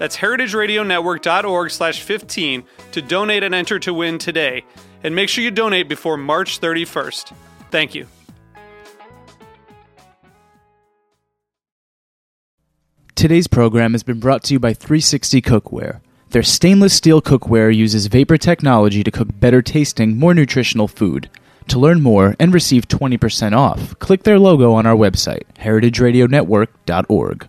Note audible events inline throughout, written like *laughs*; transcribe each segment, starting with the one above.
That's heritageradionetwork.org slash 15 to donate and enter to win today. And make sure you donate before March 31st. Thank you. Today's program has been brought to you by 360 Cookware. Their stainless steel cookware uses vapor technology to cook better tasting, more nutritional food. To learn more and receive 20% off, click their logo on our website, heritageradionetwork.org.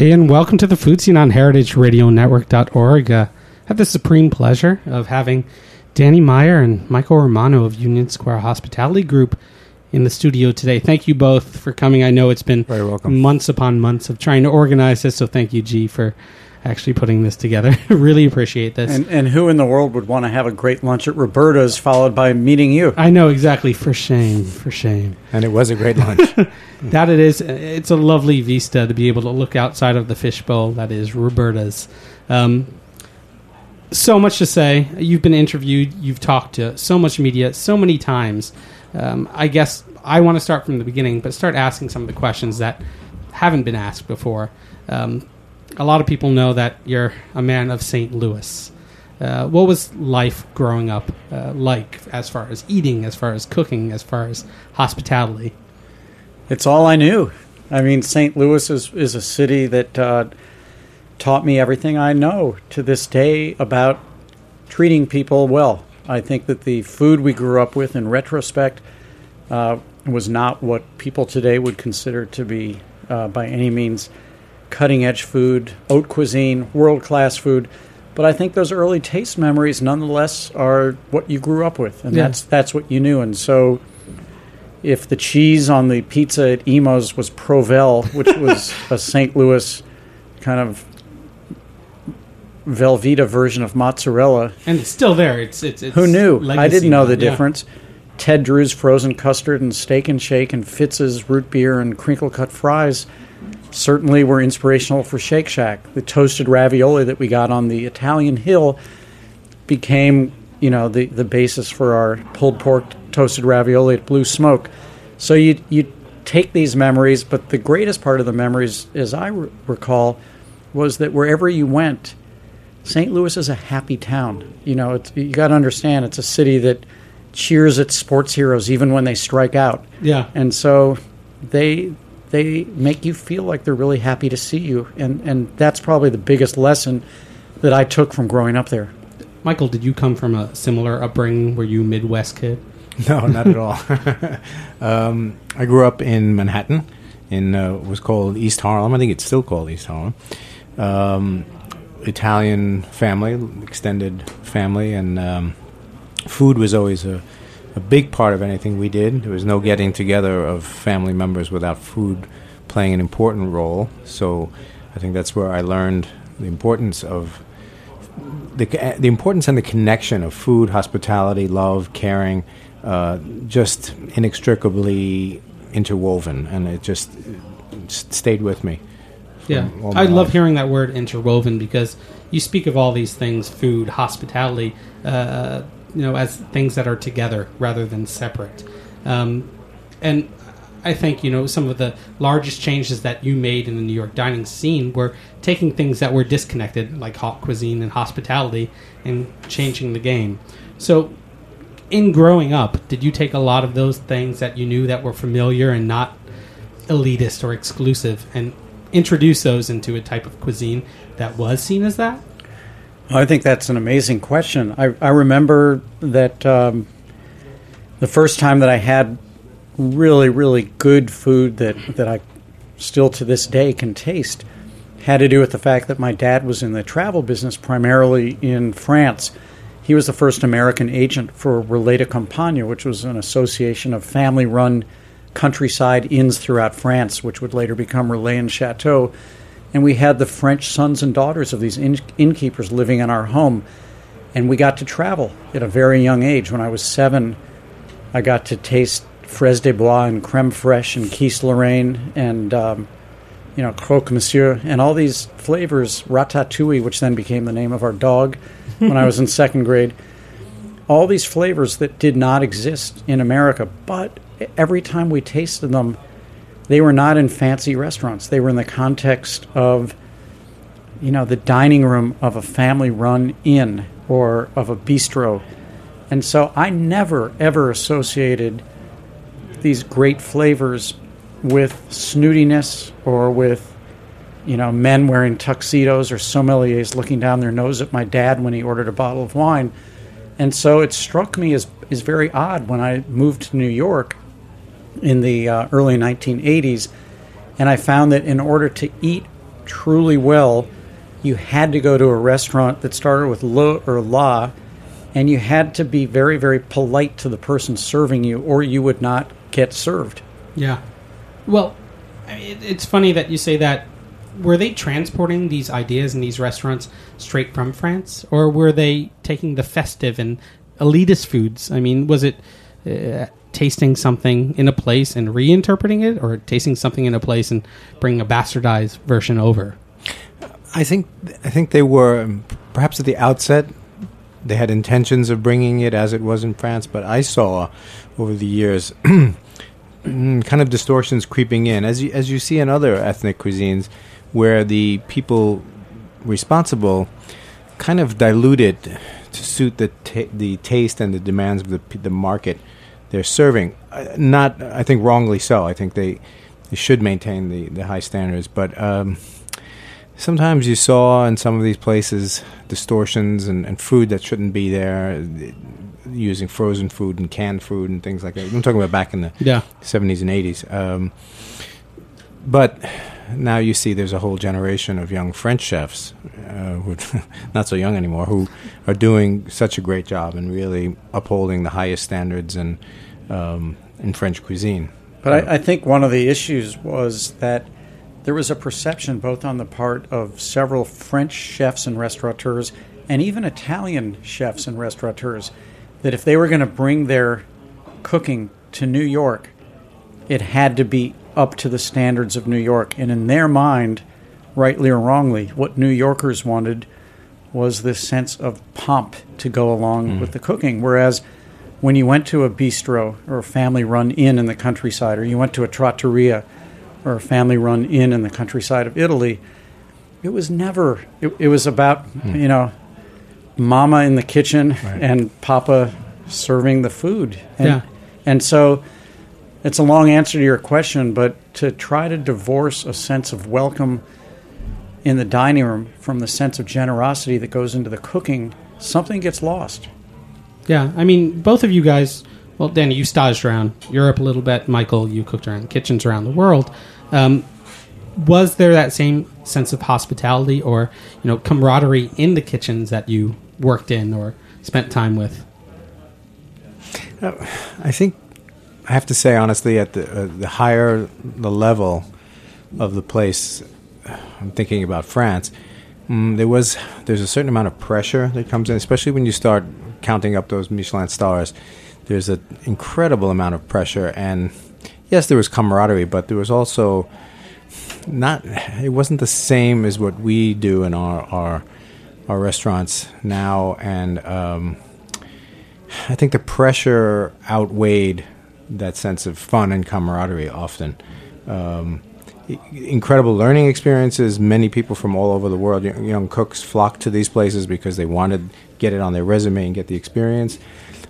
Hey, and welcome to the Food Seen on heritageradionetwork.org. Uh, I have the supreme pleasure of having Danny Meyer and Michael Romano of Union Square Hospitality Group in the studio today. Thank you both for coming. I know it's been Very welcome. months upon months of trying to organize this, so thank you, G, for actually putting this together. *laughs* really appreciate this. And, and who in the world would want to have a great lunch at Roberta's followed by meeting you? I know exactly. For shame. For shame. And it was a great lunch. *laughs* That it is. It's a lovely vista to be able to look outside of the fishbowl that is Roberta's. Um, so much to say. You've been interviewed. You've talked to so much media so many times. Um, I guess I want to start from the beginning, but start asking some of the questions that haven't been asked before. Um, a lot of people know that you're a man of St. Louis. Uh, what was life growing up uh, like as far as eating, as far as cooking, as far as hospitality? It's all I knew. I mean, St. Louis is, is a city that uh, taught me everything I know to this day about treating people well. I think that the food we grew up with, in retrospect, uh, was not what people today would consider to be, uh, by any means, cutting edge food, haute cuisine, world class food. But I think those early taste memories, nonetheless, are what you grew up with, and Yeah. that's that's what you knew. And so, if the cheese on the pizza at Imo's was Provel, which *laughs* was a St. Louis kind of Velveeta version of mozzarella, And it's still there. It's it's, it's who knew? I didn't know the yeah. difference. Ted Drewes frozen custard and Steak 'n Shake and Fitz's root beer and crinkle cut fries certainly were inspirational for Shake Shack. The toasted ravioli that we got on the Italian Hill became, you know, the, the basis for our pulled pork toasted ravioli at Blue Smoke. So you you take these memories, but the greatest part of the memories, as I re- recall, was that wherever you went, St. Louis is a happy town. You know, it's, you got to understand it's a city that cheers its sports heroes even when they strike out. Yeah. And so they they make you feel like they're really happy to see you, and and that's probably the biggest lesson that I took from growing up there. Michael, did you come from a similar upbringing? Were you Midwest kid? *laughs* No, not at all. *laughs* um, I grew up in Manhattan, in uh, what was called East Harlem. I think it's still called East Harlem. Um, Italian family, extended family, and um, food was always a, a big part of anything we did. There was no getting together of family members without food playing an important role. So I think that's where I learned the importance of the the importance and the connection of food, hospitality, love, caring, uh, just inextricably interwoven, and it just stayed with me. Yeah, I love life. hearing that word interwoven because you speak of all these things, food, hospitality, uh, you know, as things that are together rather than separate. Um, and I think you know some of the largest changes that you made in the New York dining scene were taking things that were disconnected, like haute cuisine and hospitality, and changing the game. So, in growing up, did you take a lot of those things that you knew that were familiar and not elitist or exclusive, and introduce those into a type of cuisine that was seen as that? I think that's an amazing question. I, I remember that um, the first time that I had really, really good food that, that I still to this day can taste had to do with the fact that my dad was in the travel business primarily in France. He was the first American agent for Relais de Campagne, which was an association of family run countryside inns throughout France, which would later become Relais and Chateau. And we had the French sons and daughters of these inn- innkeepers living in our home. And we got to travel at a very young age. When I was seven, I got to taste fraise de bois and creme fraiche and quiche Lorraine and um, you know croque monsieur and all these flavors ratatouille which then became the name of our dog *laughs* when i was in second grade all these flavors that did not exist in america but every time we tasted them they were not in fancy restaurants. They were in the context of you know the dining room of a family run inn or of a bistro. And so i never ever associated these great flavors with snootiness or with you know men wearing tuxedos or sommeliers looking down their nose at my dad when he ordered a bottle of wine. And so it struck me as is very odd when I moved to New York in the uh, early 1980s and I found that in order to eat truly well you had to go to a restaurant that started with le or la and you had to be very very polite to the person serving you or you would not get served. Yeah. Well, it's funny that you say that. Were they transporting these ideas in these restaurants straight from France, or were they taking the festive and elitist foods? I mean, was it uh, tasting something in a place and reinterpreting it, or tasting something in a place and bringing a bastardized version over? I think I think they were um, perhaps at the outset they had intentions of bringing it as it was in France, but I saw over the years *clears throat* kind of distortions creeping in, as you, as you see in other ethnic cuisines, where the people responsible kind of dilute it to suit the the taste and the demands of the the market they're serving. Uh, not, I think, wrongly so. I think they, they should maintain the, the high standards, but um, sometimes you saw in some of these places distortions and, and food that shouldn't be there using frozen food and canned food and things like that. I'm talking about back in the yeah. 70s and 80s. Um, but now you see there's a whole generation of young French chefs, uh, who *laughs* not so young anymore, who are doing such a great job and really upholding the highest standards in um, in French cuisine. But I, I think one of the issues was that there was a perception, both on the part of several French chefs and restaurateurs, and even Italian chefs and restaurateurs, that if they were going to bring their cooking to New York, it had to be up to the standards of New York. And in their mind, rightly or wrongly, what New Yorkers wanted was this sense of pomp to go along mm. with the cooking. Whereas when you went to a bistro or a family run inn in the countryside, or you went to a trattoria or a family run inn in the countryside of Italy, it was never, it, it was about, mm. you know, mama in the kitchen right. and papa serving the food. And, yeah. And so it's a long answer to your question, but to try to divorce a sense of welcome in the dining room from the sense of generosity that goes into the cooking, something gets lost. Yeah, I mean, both of you guys. Well, Danny, you staged around Europe a little bit. Michael, you cooked around kitchens around the world. Um, was there that same sense of hospitality or you know camaraderie in the kitchens that you worked in or spent time with? Uh, I think I have to say honestly, at the uh, the higher the level of the place, I'm thinking about France. Mm, there was there's a certain amount of pressure that comes in, especially when you start counting up those Michelin stars. There's an incredible amount of pressure, and yes, there was camaraderie, but there was also not. It wasn't the same as what we do in our our, our restaurants now, and um, I think the pressure outweighed that sense of fun and camaraderie often. Um, incredible learning experiences. Many people from all over the world, young cooks, flocked to these places because they wanted to get it on their resume and get the experience.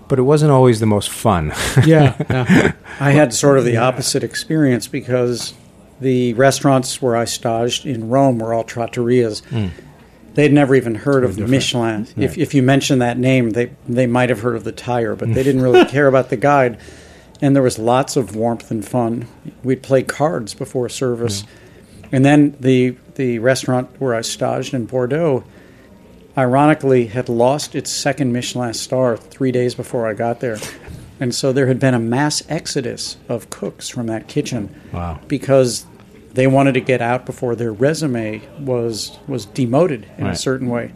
But it wasn't always the most fun. *laughs* yeah, yeah. I had sort of the opposite experience because the restaurants where I staged in Rome were all trattorias. Mm. They'd never even heard of different. Michelin. Right. If, if you mentioned that name, they they might have heard of the tire, but they didn't really *laughs* care about the guide and there was lots of warmth and fun. We'd play cards before service, and then the the restaurant where I staged in Bordeaux, ironically, had lost its second Michelin star three days before I got there, and so there had been a mass exodus of cooks from that kitchen. Wow! Because they wanted to get out before their resume was was demoted in right. a certain way.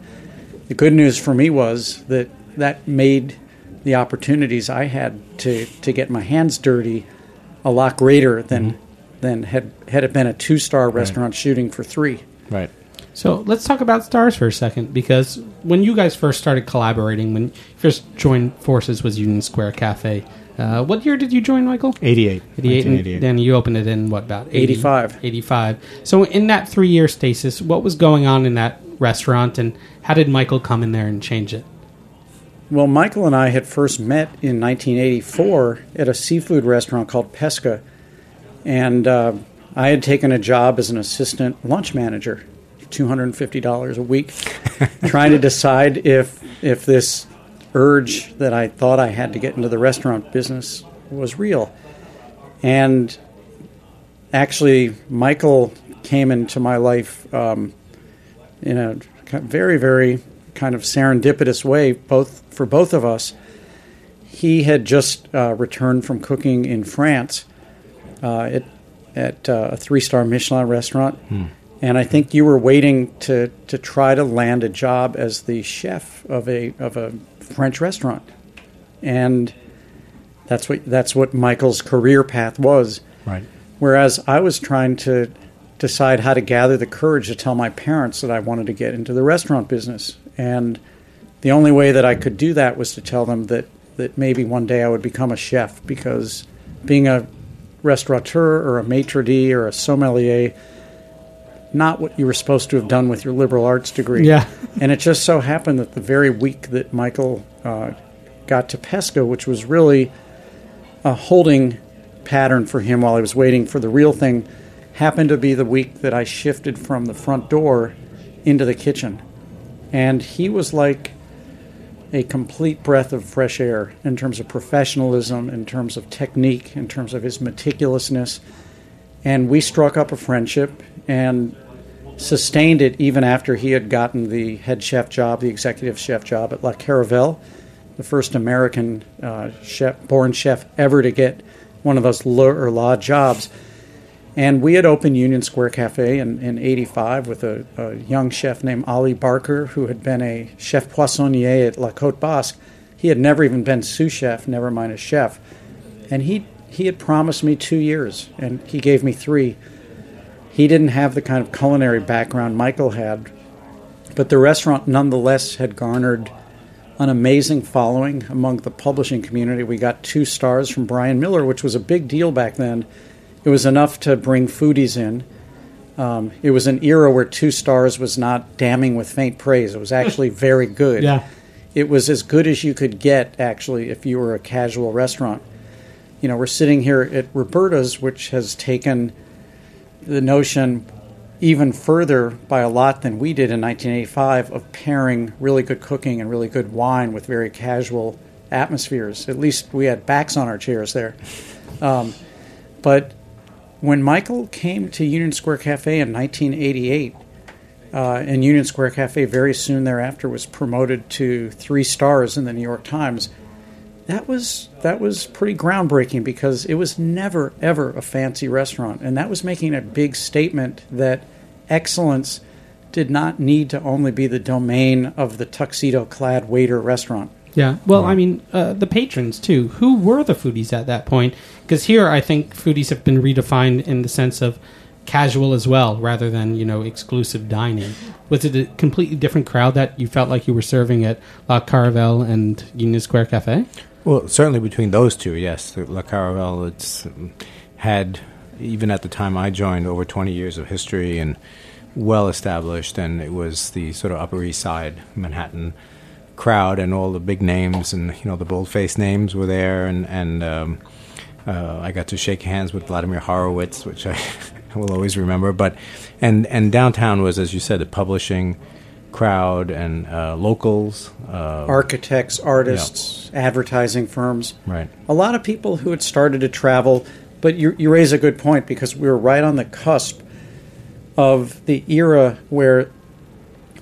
The good news for me was that that made the opportunities I had to, to get my hands dirty a lot greater than mm-hmm. than had had it been a two star restaurant right. shooting for three. Right. So let's talk about stars for a second because when you guys first started collaborating, when you first joined forces with Union Square Cafe, uh, what year did you join, Michael? 88. 88. And then you opened it in what, about 80, 85. 85. So in that three year stasis, what was going on in that restaurant and how did Michael come in there and change it? Well, Michael and I had first met in 1984 at a seafood restaurant called Pesca, and uh, I had taken a job as an assistant lunch manager, $250 a week, *laughs* trying to decide if if this urge that I thought I had to get into the restaurant business was real. And actually, Michael came into my life um, in a very, very kind of serendipitous way, both for both of us. He had just uh, returned from cooking in France uh, at, at uh, a three star Michelin restaurant. Hmm. And I think you were waiting to, to try to land a job as the chef of a, of a French restaurant. And that's what, that's what Michael's career path was. Right. Whereas I was trying to decide how to gather the courage to tell my parents that I wanted to get into the restaurant business. And the only way that I could do that was to tell them that, that maybe one day I would become a chef because being a restaurateur or a maitre d' or a sommelier, not what you were supposed to have done with your liberal arts degree. Yeah. *laughs* and it just so happened that the very week that Michael uh, got to Pesca, which was really a holding pattern for him while he was waiting for the real thing, happened to be the week that I shifted from the front door into the kitchen. And he was like a complete breath of fresh air in terms of professionalism, in terms of technique, in terms of his meticulousness. And we struck up a friendship and sustained it even after he had gotten the head chef job, the executive chef job at La Caravelle, the first American uh, chef, born chef ever to get one of those la jobs. And we had opened Union Square Cafe in, in 85 with a, a, young chef named Ali Barker, who had been a chef poissonnier at La Côte Basque. He had never even been sous chef, never mind a chef. And he, he had promised me two years, and he gave me three. He didn't have the kind of culinary background Michael had, but the restaurant nonetheless had garnered an amazing following among the publishing community. We got two stars from Bryan Miller, which was a big deal back then it was enough to bring foodies in. Um, it was an era where two stars was not damning with faint praise. It was actually *laughs* very good. Yeah. It was as good as you could get, actually, if you were a casual restaurant. You know, we're sitting here at Roberta's, which has taken the notion even further by a lot than we did in 1985 of pairing really good cooking and really good wine with very casual atmospheres. At least we had backs on our chairs there. Um, but when Michael came to Union Square Cafe in 1988, uh, and Union Square Cafe very soon thereafter was promoted to three stars in the New York Times. That was that was pretty groundbreaking because it was never ever a fancy restaurant, and that was making a big statement that excellence did not need to only be the domain of the tuxedo clad waiter restaurant. Yeah. Well, I mean, uh, the patrons too. Who were the foodies at that point? Because here, I think foodies have been redefined in the sense of casual as well, rather than you know exclusive dining. Was it a completely different crowd that you felt like you were serving at La Caravelle and Union Square Cafe? Well, certainly between those two, yes. La Caravelle it's um, had, even at the time I joined, over 20 years of history and well established, and it was the sort of Upper East Side Manhattan crowd, and all the big names and you know the bold-faced names were there, and and um, uh, I got to shake hands with Vladimir Horowitz, which I *laughs* will always remember. But and and downtown was, as you said, the publishing crowd and uh, locals, uh, Architects, artists, advertising firms. right? a lot of people who had started to travel, but you, you raise a good point because we were right on the cusp of the era where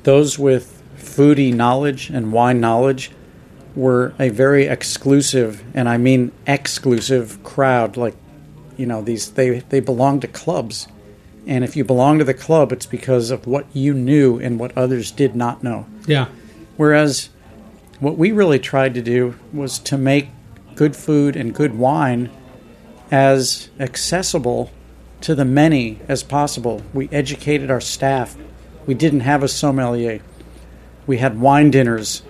those with foodie knowledge and wine knowledge were a very exclusive, and I mean exclusive crowd. Like, you know, these they they belong to clubs, and if you belong to the club, it's because of what you knew and what others did not know. Yeah. Whereas what we really tried to do was to make good food and good wine as accessible to the many as possible. We educated our staff. We didn't have a sommelier. We had wine dinners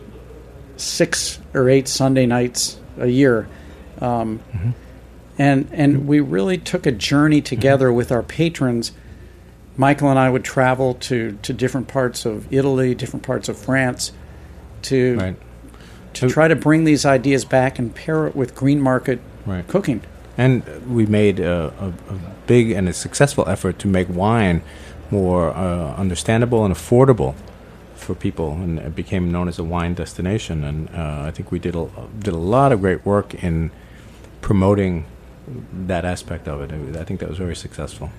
six or eight Sunday nights a year. Um, And, and we really took a journey together with our patrons. Michael and I would travel to, to different parts of Italy, different parts of France, to Right. to try to bring these ideas back and pair it with green market Right. cooking. And we made a, a, a big and a successful effort to make wine more uh, understandable and affordable for people, and it became known as a wine destination. And uh, I think we did a, did a lot of great work in promoting that aspect of it. I think that was very successful.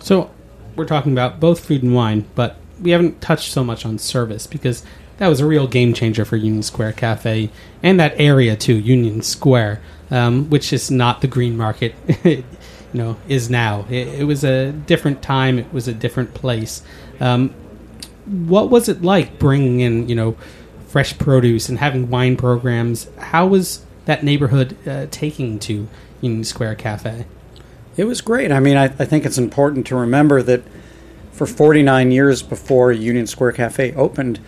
So we're talking about both food and wine, but we haven't touched so much on service because that was a real game changer for Union Square Cafe and that area too, Union Square, um, which is not the green market, *laughs* you know, is now. It, it was a different time. It was a different place. Um, what was it like bringing in, you know, fresh produce and having wine programs? How was that neighborhood uh, taking to Union Square Cafe? It was great. I mean, I, I think it's important to remember that for 49 years before Union Square Cafe opened,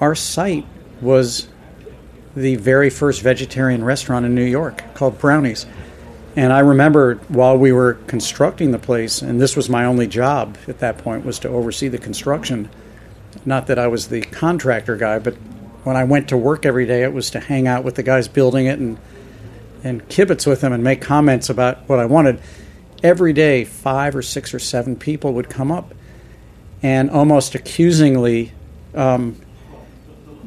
our site was the very first vegetarian restaurant in New York called Brownies. And I remember while we were constructing the place, and this was my only job at that point was to oversee the construction. Not that I was the contractor guy, but when I went to work every day, it was to hang out with the guys building it and and kibitz with them and make comments about what I wanted. Every day, five or six or seven people would come up and almost accusingly um,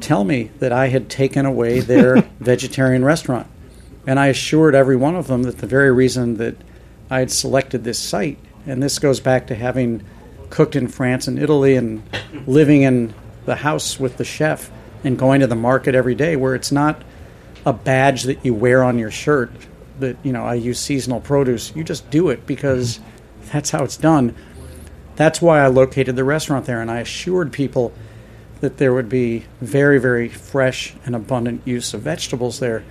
tell me that I had taken away their *laughs* vegetarian restaurant. And I assured every one of them that the very reason that I had selected this site, and this goes back to having cooked in France and Italy and living in the house with the chef and going to the market every day, where it's not a badge that you wear on your shirt that, you know, I use seasonal produce. You just do it because that's how it's done. That's why I located the restaurant there, and I assured people that there would be very, very fresh and abundant use of vegetables there.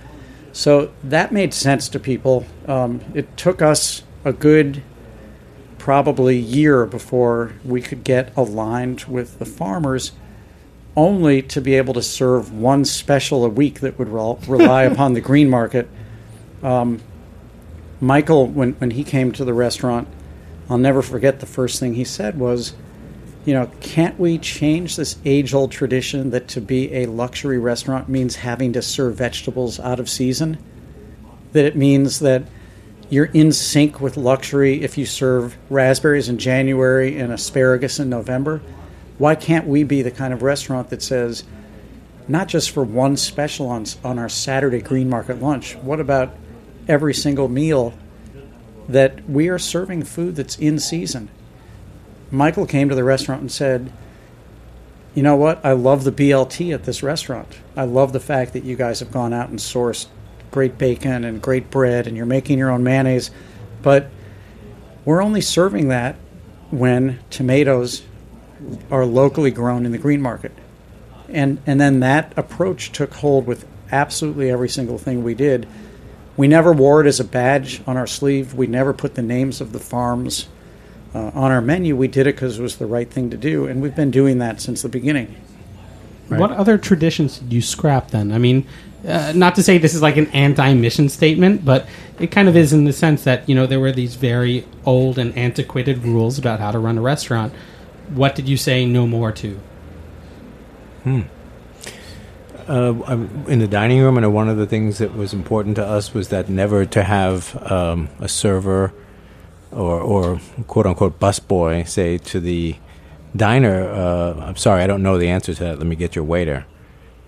So that made sense to people. Um, it took us a good probably a year before we could get aligned with the farmers, only to be able to serve one special a week that would rel- *laughs* rely upon the green market. Um, Michael, when, when he came to the restaurant, I'll never forget the first thing he said was, you know, can't we change this age old tradition that to be a luxury restaurant means having to serve vegetables out of season? That it means that you're in sync with luxury if you serve raspberries in January and asparagus in November? Why can't we be the kind of restaurant that says, not just for one special on, on our Saturday green market lunch, what about every single meal that we are serving food that's in season? Michael came to the restaurant and said, You know what? I love the BLT at this restaurant. I love the fact that you guys have gone out and sourced great bacon and great bread and you're making your own mayonnaise. But we're only serving that when tomatoes are locally grown in the green market. And, and then that approach took hold with absolutely every single thing we did. We never wore it as a badge on our sleeve. We never put the names of the farms uh, on our menu. We did it because it was the right thing to do, and we've been doing that since the beginning. What other traditions did you scrap then? I mean, uh, not to say this is like an anti-mission statement, but it kind of is in the sense that you know there were these very old and antiquated rules about how to run a restaurant. What did you say no more to? Uh, um, in the dining room, and one of the things that was important to us was that never to have um, a server or, or quote unquote busboy say to the diner, uh, "I'm sorry, I don't know the answer to that. Let me get your waiter."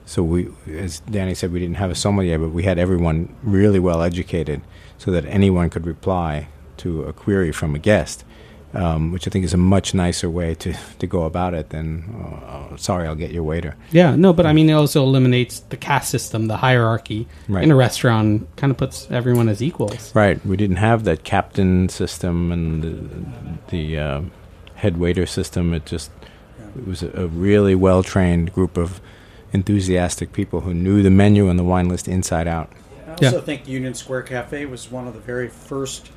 So we, as Danny said, we didn't have a sommelier, but we had everyone really well educated, so that anyone could reply to a query from a guest. Um, which I think is a much nicer way to, to go about it than, uh, sorry, I'll get your waiter. Yeah, no, but I mean, it also eliminates the caste system, the hierarchy Right. in a restaurant. Kind of puts everyone as equals. Right. We didn't have that captain system and the, the uh, head waiter system. It just it was a, a really well trained group of enthusiastic people who knew the menu and the wine list inside out. I Yeah. also think Union Square Cafe was one of the very first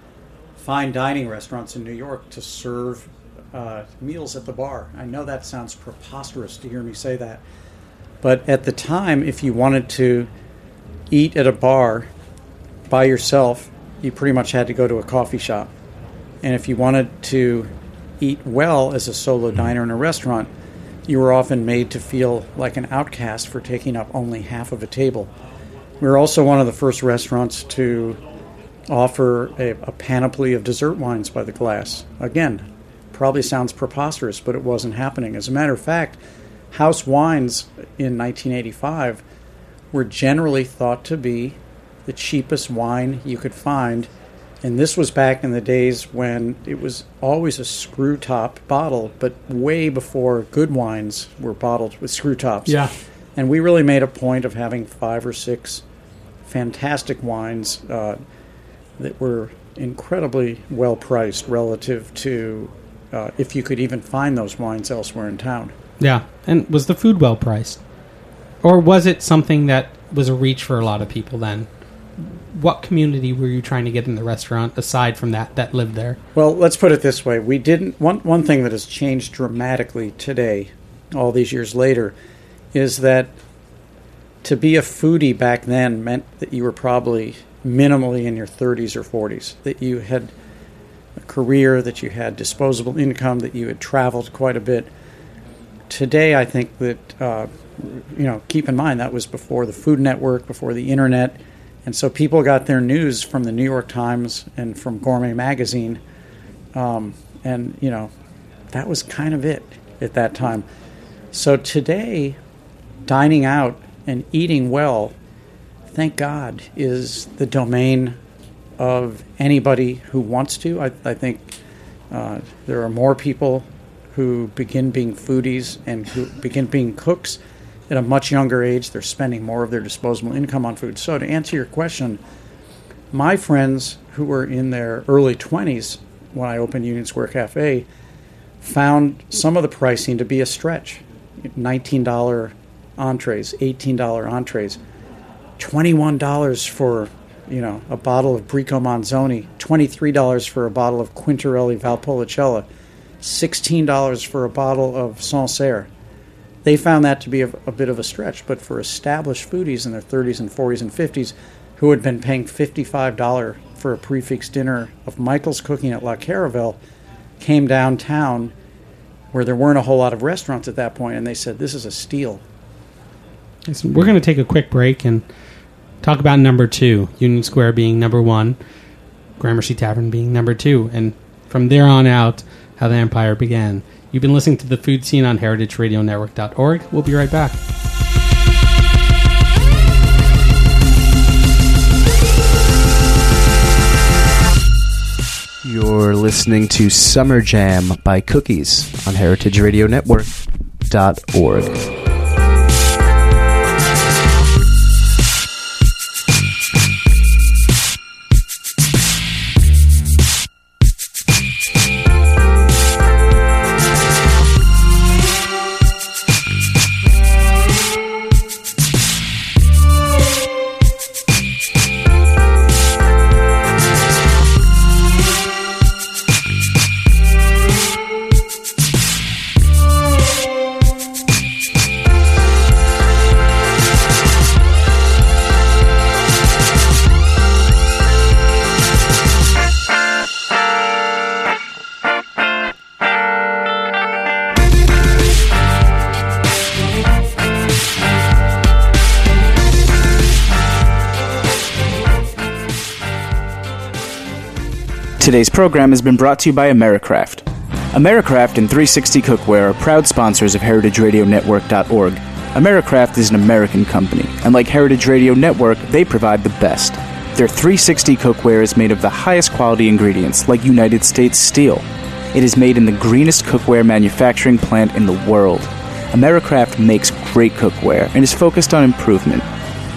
fine dining restaurants in New York to serve uh, meals at the bar. I know that sounds preposterous to hear me say that, but at the time, if you wanted to eat at a bar by yourself, you pretty much had to go to a coffee shop. And if you wanted to eat well as a solo diner in a restaurant, you were often made to feel like an outcast for taking up only half of a table. We were also one of the first restaurants to offer a, a panoply of dessert wines by the glass. Again, probably sounds preposterous, but it wasn't happening. As a matter of fact, house wines in 1985 were generally thought to be the cheapest wine you could find. And this was back in the days when it was always a screw top bottle, but way before good wines were bottled with screw tops. Yeah. And we really made a point of having five or six fantastic wines uh, that were incredibly well priced relative to uh, if you could even find those wines elsewhere in town. Yeah, and was the food well priced, or was it something that was a reach for a lot of people then? What community were you trying to get in the restaurant aside from that that lived there? Well, let's put it this way: we didn't. One one thing that has changed dramatically today, all these years later, is that to be a foodie back then meant that you were probably minimally in your 30s or 40s, that you had a career, that you had disposable income, that you had traveled quite a bit. Today, I think that uh, you know, keep in mind that was before the Food Network, before the internet, and so people got their news from the New York Times and from Gourmet Magazine, um, and you know, that was kind of it at that time. So today, dining out and eating well, thank God, is the domain of anybody who wants to. I, I think uh, there are more people who begin being foodies and who begin being cooks at a much younger age. They're spending more of their disposable income on food. So, to answer your question, my friends who were in their early 20s when I opened Union Square Cafe found some of the pricing to be a stretch $19 entrees, $18 entrees, $21 for you know a bottle of Bricco Manzoni, $23 for a bottle of Quintarelli Valpolicella, $16 for a bottle of Sancerre. They found that to be a, a bit of a stretch, but for established foodies in their 30s and 40s and 50s who had been paying $55 for a prix fixe dinner of Michael's cooking at La Caravelle, came downtown where there weren't a whole lot of restaurants at that point, and they said, This is a steal. We're going to take a quick break and talk about number two, Union Square being number one, Gramercy Tavern being number two, and from there on out, how the empire began. You've been listening to the Food Seen on heritageradionetwork.org. We'll be right back. You're listening to Summer Jam by Cookies on heritageradionetwork.org. Today's program has been brought to you by Americraft. Americraft and 360 Cookware are proud sponsors of HeritageRadioNetwork.org. Americraft is an American company, and like Heritage Radio Network, they provide the best. Their 360 cookware is made of the highest quality ingredients, like United States steel. It is made in the greenest cookware manufacturing plant in the world. Americraft makes great cookware and is focused on improvement.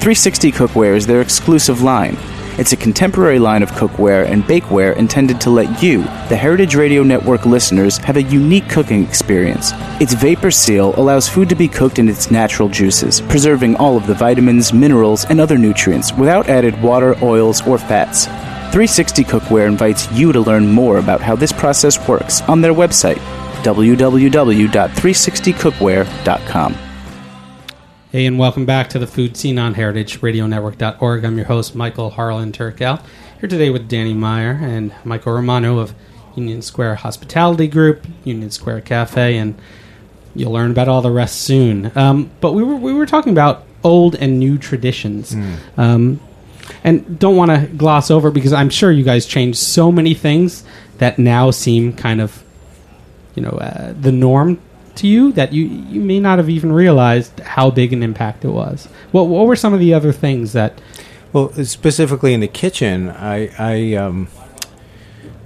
360 Cookware is their exclusive line. It's a contemporary line of cookware and bakeware intended to let you, the Heritage Radio Network listeners, have a unique cooking experience. Its vapor seal allows food to be cooked in its natural juices, preserving all of the vitamins, minerals, and other nutrients without added water, oils, or fats. 360 Cookware invites you to learn more about how this process works on their website, www.360cookware.com. Hey, and welcome back to the Food Seen on heritageradionetwork.org. I'm your host, Michael Harlan Turkel. Here today with Danny Meyer and Michael Romano of Union Square Hospitality Group, Union Square Cafe, and you'll learn about all the rest soon. Um, but we were we were talking about old and new traditions, um, and don't want to gloss over because I'm sure you guys changed so many things that now seem kind of you know uh, the norm to you that you you may not have even realized how big an impact it was. What what were some of the other things that Well, specifically in the kitchen, I I, um,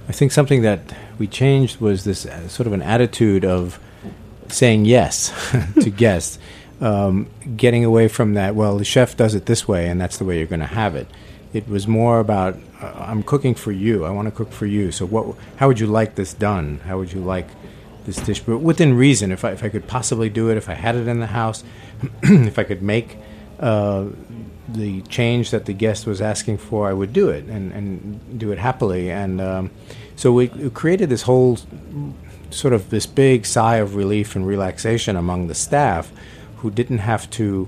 I think something that we changed was this uh, sort of an attitude of saying yes *laughs* to *laughs* guests, um, getting away from that. Well, the chef does it this way, and that's the way you're going to have it. It was more about uh, I'm cooking for you. I want to cook for you. So what? How would you like this done? How would you like this dish? But within reason, if I if I could possibly do it, if I had it in the house, *clears throat* if I could make. Uh, the change that the guest was asking for, I would do it and, and do it happily. And um, so we, we created this whole sort of this big sigh of relief and relaxation among the staff who didn't have to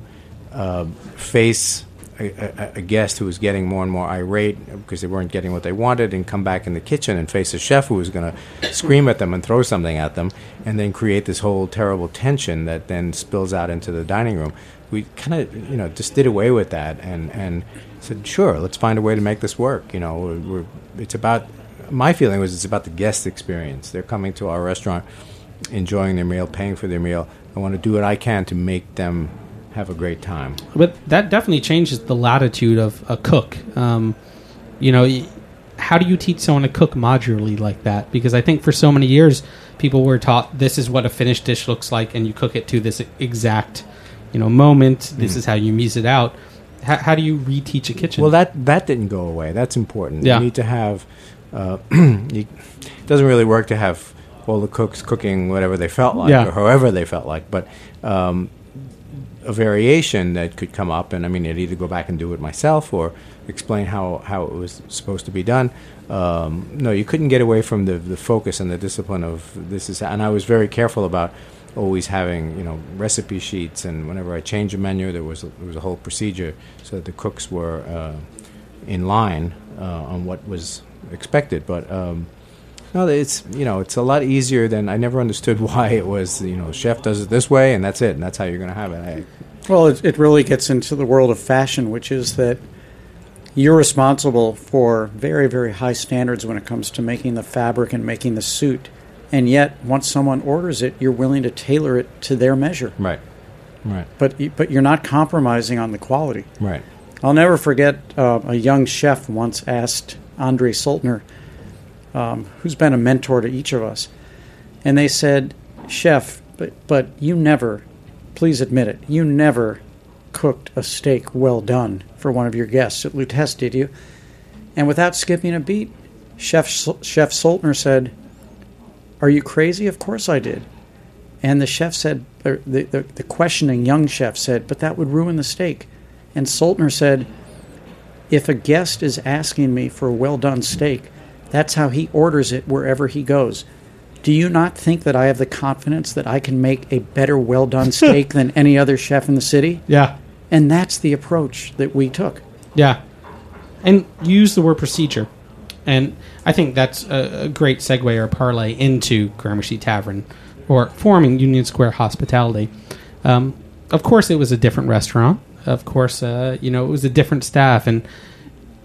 uh, face a, a, guest who was getting more and more irate because they weren't getting what they wanted and come back in the kitchen and face a chef who was going to scream at them and throw something at them and then create this whole terrible tension that then spills out into the dining room. We kind of you know just did away with that and and said sure let's find a way to make this work. You know we're, we're, it's about my feeling was it's about the guest experience. They're coming to our restaurant enjoying their meal paying for their meal. I want to do what i can to make them have a great time But that definitely changes the latitude of a cook. Um, you know, how do you teach someone to cook modularly like that? Because I think for so many years, people were taught this is what a finished dish looks like, and you cook it to this exact, you know, moment. This Mm. is how you mise it out. How, how do you reteach a kitchen? Well, that that didn't go away. That's important. Yeah. You need to have. Uh, *clears throat* you, it doesn't really work to have all the cooks cooking whatever they felt like Yeah. or however they felt like, but um, a variation that could come up, and I mean, I'd either go back and do it myself or explain how, how it was supposed to be done. Um, no, you couldn't get away from the, the focus and the discipline of this is, and I was very careful about always having you know recipe sheets, and whenever I changed a menu, there was a, there was a whole procedure so that the cooks were uh, in line uh, on what was expected. But um, no, it's you know it's a lot easier than I never understood *laughs* why it was you know chef does it this way and that's it and that's how you're going to have it. I, Well, it, it really gets into the world of fashion, which is that you're responsible for very, very high standards when it comes to making the fabric and making the suit. And yet, once someone orders it, you're willing to tailor it to their measure. right, right, But, but you're not compromising on the quality. right. I'll never forget uh, a young chef once asked Andre Soltner, um, who's been a mentor to each of us, and they said, "Chef, but but you never, please admit it, you never cooked a steak well done for one of your guests at Lutece, did you?" And without skipping a beat, Chef Chef Soltner said, "Are you crazy? Of course I did." And the chef said, the, the, the questioning young chef said, but that would ruin the steak. And Soltner said, if a guest is asking me for a well done steak, that's how he orders it wherever he goes. Do you not think that I have the confidence that I can make a better well done *laughs* steak than any other chef in the city? yeah, And that's the approach that we took. yeah, and use the word procedure, and I think that's a, great segue or parlay into Gramercy Tavern or forming Union Square Hospitality. Um, of course, it was a different restaurant. Of course, uh, you know it was a different staff, and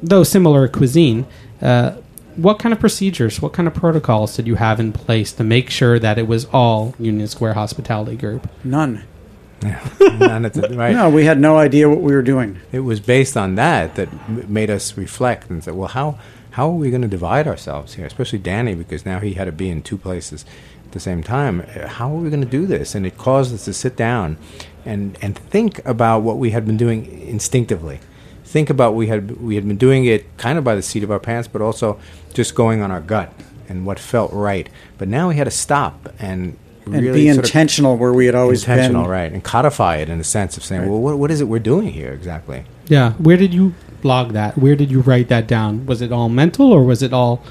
though similar cuisine, uh, what kind of procedures, what kind of protocols did you have in place to make sure that it was all Union Square Hospitality Group? None. *laughs* None at the- right. No, we had no idea what we were doing. It was based on that that made us reflect and say, well, how how are we going to divide ourselves here? Especially Danny, because now he had to be in two places at the same time. How are we going to do this? And it caused us to sit down and and think about what we had been doing instinctively. Think about we had we had been doing it kind of by the seat of our pants, but also just going on our gut and what felt right. But now we had to stop and. And really be intentional where we had always intentional, been. right? And codify it in a sense of saying, Right. well, what, what is it we're doing here exactly? Yeah. Where did you log that? Where did you write that down? Was it all mental or was it all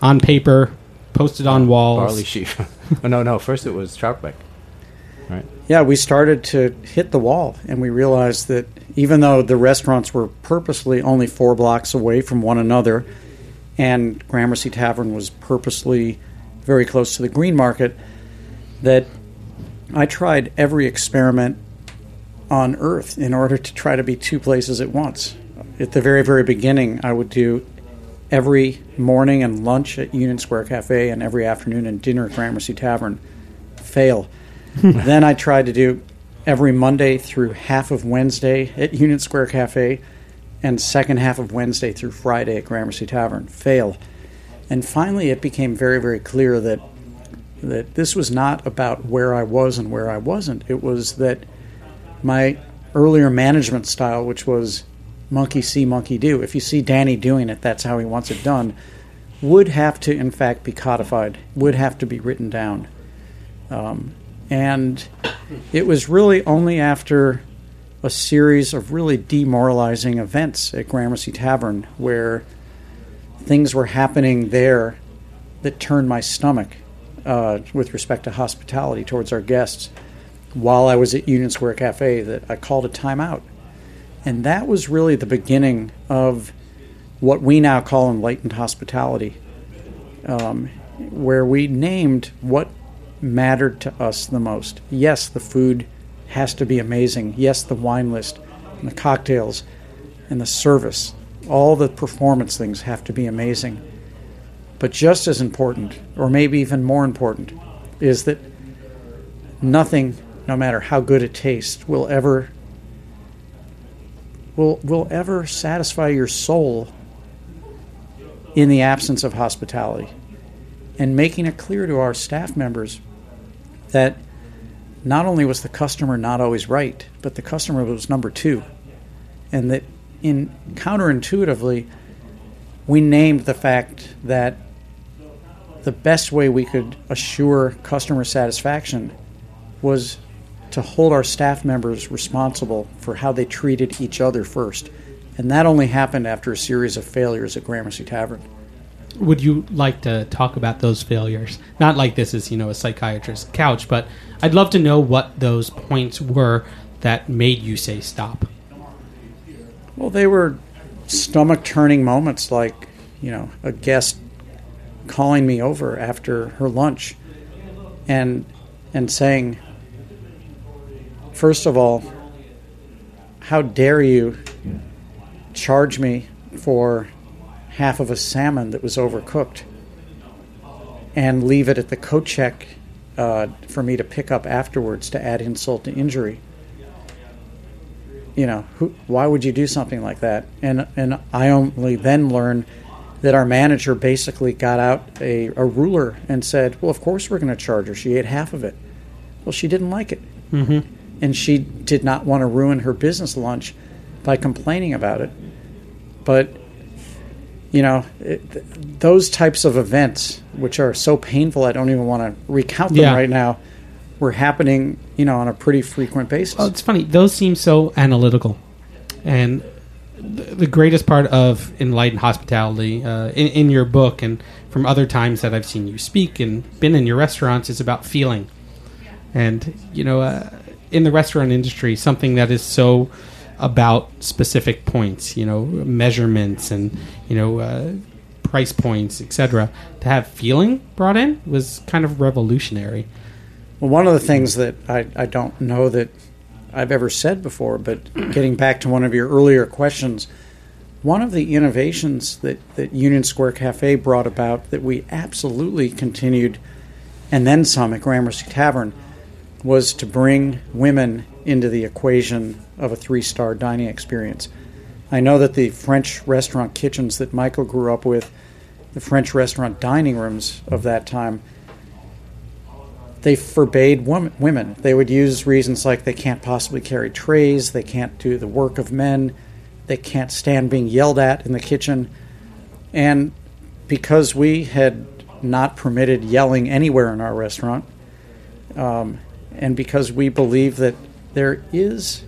on paper, posted on uh, walls? Barley sheaf. oh, *laughs* no, no. First it was Troutbeck. Right. Yeah, we started to hit the wall, and we realized that even though the restaurants were purposely only four blocks away from one another, and Gramercy Tavern was purposely very close to the Green Market, that I tried every experiment on earth in order to try to be two places at once. At the very, very beginning, I would do every morning and lunch at Union Square Cafe and every afternoon and dinner at Gramercy Tavern. Fail. *laughs* then I tried to do every Monday through half of Wednesday at Union Square Cafe and second half of Wednesday through Friday at Gramercy Tavern. Fail. And finally, it became very, very clear that that this was not about where I was and where I wasn't. It was that my earlier management style, which was monkey see, monkey do. If you see Danny doing it, that's how he wants it done. Would have to, in fact, be codified. Would have to be written down. Um, and it was really only after a series of really demoralizing events at Gramercy Tavern where things were happening there that turned my stomach uh, with respect to hospitality towards our guests while I was at Union Square Cafe that I called a timeout. And that was really the beginning of what we now call enlightened hospitality, um, where we named what mattered to us the most. Yes, the food has to be amazing. Yes, the wine list and the cocktails and the service, all the performance things have to be amazing. But just as important, or maybe even more important, is that nothing, no matter how good it tastes, will ever will will ever satisfy your soul in the absence of hospitality. And making it clear to our staff members that not only was the customer not always right, but the customer was number two. And that in counterintuitively, we named the fact that the best way we could assure customer satisfaction was to hold our staff members responsible for how they treated each other first. And that only happened after a series of failures at Gramercy Tavern. Would you like to talk about those failures? Not like this is, you know, a psychiatrist's couch, but I'd love to know what those points were that made you say stop. Well, they were stomach turning moments like, you know, a guest calling me over after her lunch and and saying first of all how dare you charge me for half of a salmon that was overcooked and leave it at the coat check uh, for me to pick up afterwards to add insult to injury you know, who, why would you do something like that? And and I only then learned that our manager basically got out a, a ruler and said, "Well, of course we're going to charge her. She ate half of it." Well, she didn't like it, mm-hmm. and she did not want to ruin her business lunch by complaining about it. But you know, it, th- those types of events, which are so painful, I don't even want to recount them Yeah. right now, were happening, you know, on a pretty frequent basis. Well, it's funny. Those seem so analytical, and the, the greatest part of enlightened hospitality uh, in, in your book and from other times that I've seen you speak and been in your restaurants is about feeling. And you know, uh, in the restaurant industry, something that is so about specific points, you know, measurements and you know. Uh, price points etc to have feeling brought in was kind of revolutionary Well, one of the things that I, I don't know that I've ever said before, but *clears throat* getting back to one of your earlier questions one of the innovations that, that Union Square Cafe brought about that we absolutely continued and then some at Gramercy Tavern was to bring women into the equation of a three star dining experience. I know that the French restaurant kitchens that Michael grew up with, the French restaurant dining rooms of that time, they forbade women. They would use reasons like they can't possibly carry trays, they can't do the work of men, they can't stand being yelled at in the kitchen. And because we had not permitted yelling anywhere in our restaurant, um, and because we believe that there is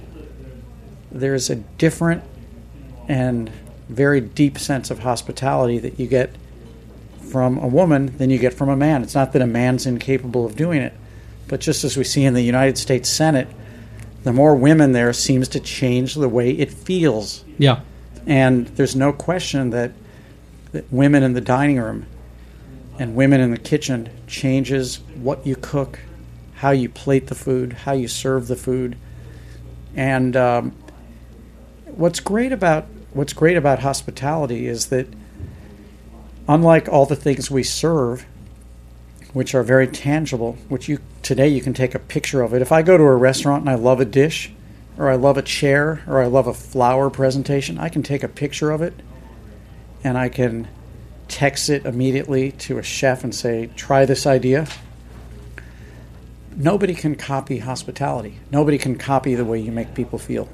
there's a different and very deep sense of hospitality that you get from a woman than you get from a man. It's not that a man's incapable of doing it, but just as we see in the United States Senate, the more women there seems to change the way it feels. Yeah. And there's no question that, that women in the dining room and women in the kitchen changes what you cook, how you plate the food, how you serve the food. And um, what's great about what's great about hospitality is that unlike all the things we serve, which are very tangible, which you today you can take a picture of it. If I go to a restaurant and I love a dish, or I love a chair, or I love a flower presentation, I can take a picture of it and I can text it immediately to a chef and say, try this idea. Nobody can copy hospitality. Nobody can copy the way you make people feel.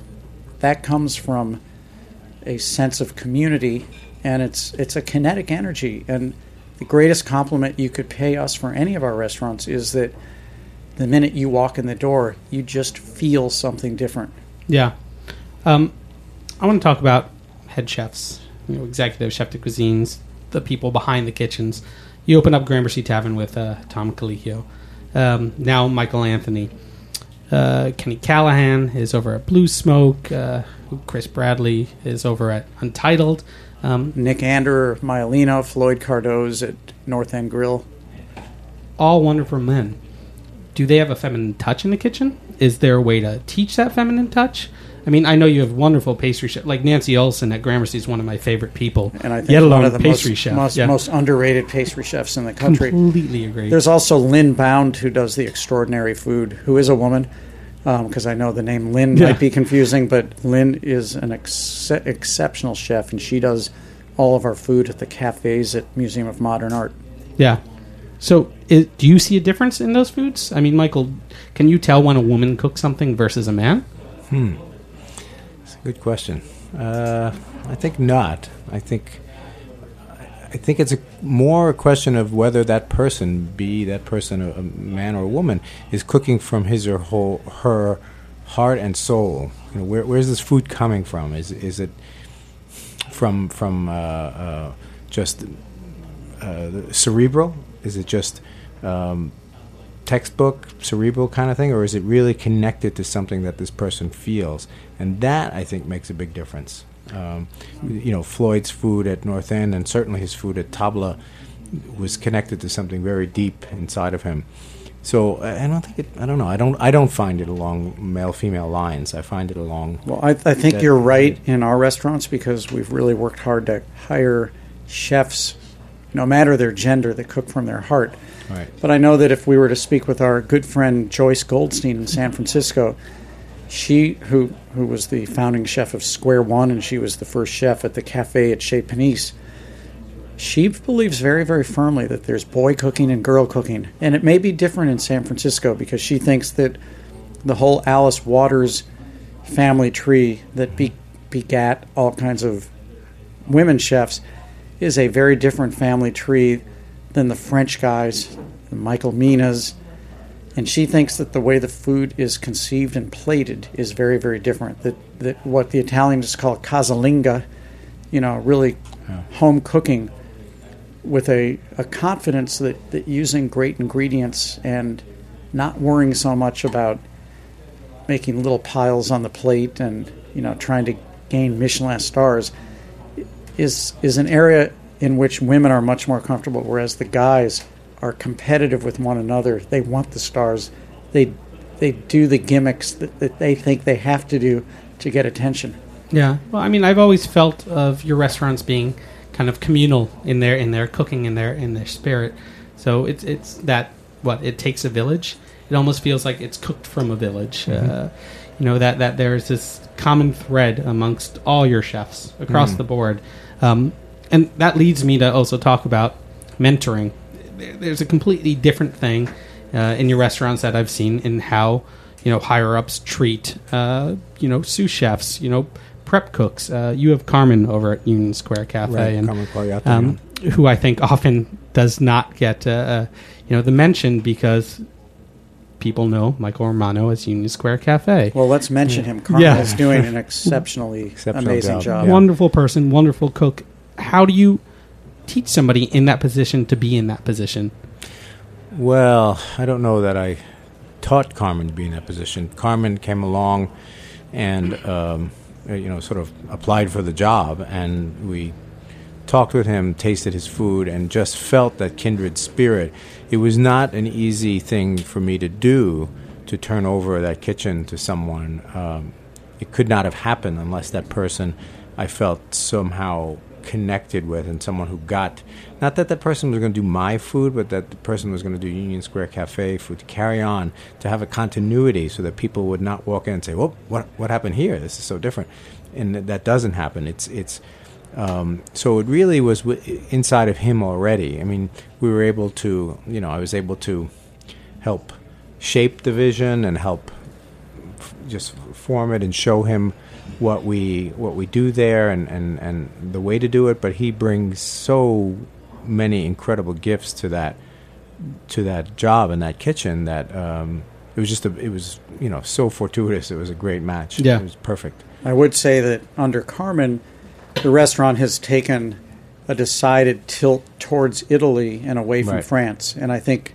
That comes from a sense of community and it's it's a kinetic energy and the greatest compliment you could pay us for any of our restaurants is that the minute you walk in the door, you just feel something different. Yeah. Um, I want to talk about head chefs, you know, executive chef de cuisines, the people behind the kitchens. You opened up Gramercy Tavern with uh, Tom Colicchio. Um, now Michael Anthony. Uh, Kenny Callaghan is over at Blue Smoke. Uh, Chris Bradley is over at Untitled. Um, Nick Anderer, Maialino, Floyd Cardoz at North End Grill. All wonderful men. Do they have a feminine touch in the kitchen? Is there a way to teach that feminine touch? I mean, I know you have wonderful pastry chefs. Like Nancy Olson at Gramercy is one of my favorite people. And I think Yet alone one of the pastry most, chef. most, yeah. most underrated pastry chefs in the country. Completely agree. There's also Lynn Bound, who does the extraordinary food, who is a woman, because um, I know the name Lynn Yeah. might be confusing, but Lynn is an ex- exceptional chef, and she does all of our food at the cafes at Museum of Modern Art. Yeah. So, i do you see a difference in those foods? I mean, Michael, can you tell when a woman cooks something versus a man? It's a good question. Uh, I think not. I think I think it's a, more a question of whether that person, be that person a, a man or a woman, is cooking from his or whole, her heart and soul. You know, where, where's this food coming from? Is is it from from uh, uh, just uh, cerebral? Is it just um, textbook cerebral kind of thing, or is it really connected to something that this person feels? And that I think makes a big difference. Um, you know, Floyd's food at North End, and certainly his food at Tabla, was connected to something very deep inside of him. So I I don't think it. I don't know. I don't. I don't find it along male female lines. I find it along. Well, I, I think That- you're right in our restaurants because we've really worked hard to hire chefs, no matter their gender, that cook from their heart. Right. But I know that if we were to speak with our good friend Joyce Goldstein in San Francisco, she who who was the founding chef of Square One and she was the first chef at the cafe at Chez Panisse. She believes very, very firmly that there's boy cooking and girl cooking. And it may be different in San Francisco because she thinks that the whole Alice Waters family tree that be, begat all kinds of women chefs is a very different family tree than the French guys, the Michael Minas. And she thinks that the way the food is conceived and plated is very, very different. That, that what the Italians call casalinga, you know, really home cooking with a, a confidence that, that using great ingredients and not worrying so much about making little piles on the plate and you know trying to gain Michelin stars is is an area in which women are much more comfortable, whereas the guys are competitive with one another. They want the stars. They they do the gimmicks that, that they think they have to do to get attention. Yeah. Well, I mean, I've always felt of your restaurants being kind of communal in their in their cooking in their in their spirit. So it's it's that what it takes a village. It almost feels like it's cooked from a village. Uh, you know that that there's this common thread amongst all your chefs across the board, um, and that leads me to also talk about mentoring. There's a completely different thing uh, in your restaurants that I've seen in how you know higher ups treat uh, you know sous chefs, you know prep cooks. Uh, you have Carmen over at Union Square Cafe, Right, and um, who I think often does not get uh, uh, you know the mention because people know Michael Romano as Union Square Cafe. Well, let's mention him. Carmen Yeah. is doing an *laughs* exceptionally Exceptional amazing job. job. Yeah. Wonderful person, wonderful cook. How do you teach somebody in that position to be in that position? Well, I don't know that I taught Carmen to be in that position. Carmen came along and, um, uh, you know, sort of applied for the job, and we talked with him, tasted his food, and just felt that kindred spirit. It was not an easy thing for me to do to turn over that kitchen to someone. Um, it could not have happened unless that person I felt somehow connected with and someone who got not that that person was going to do my food but that the person was going to do union square cafe food to carry on to have a continuity so that people would not walk in and say well what what happened here? This is so different. And that, doesn't happen. It's it's um, so it really was w- inside of him already i mean we were able to you know i was able to help shape the vision and help f- just form it and show him what we what we do there and, and, and the way to do it. But he brings so many incredible gifts to that to that job and that kitchen that um, it was just a, it was you know so fortuitous. It was a great match. Yeah. it was perfect. I would say that under Carmen, the restaurant has taken a decided tilt towards Italy and away from Right. France. And I think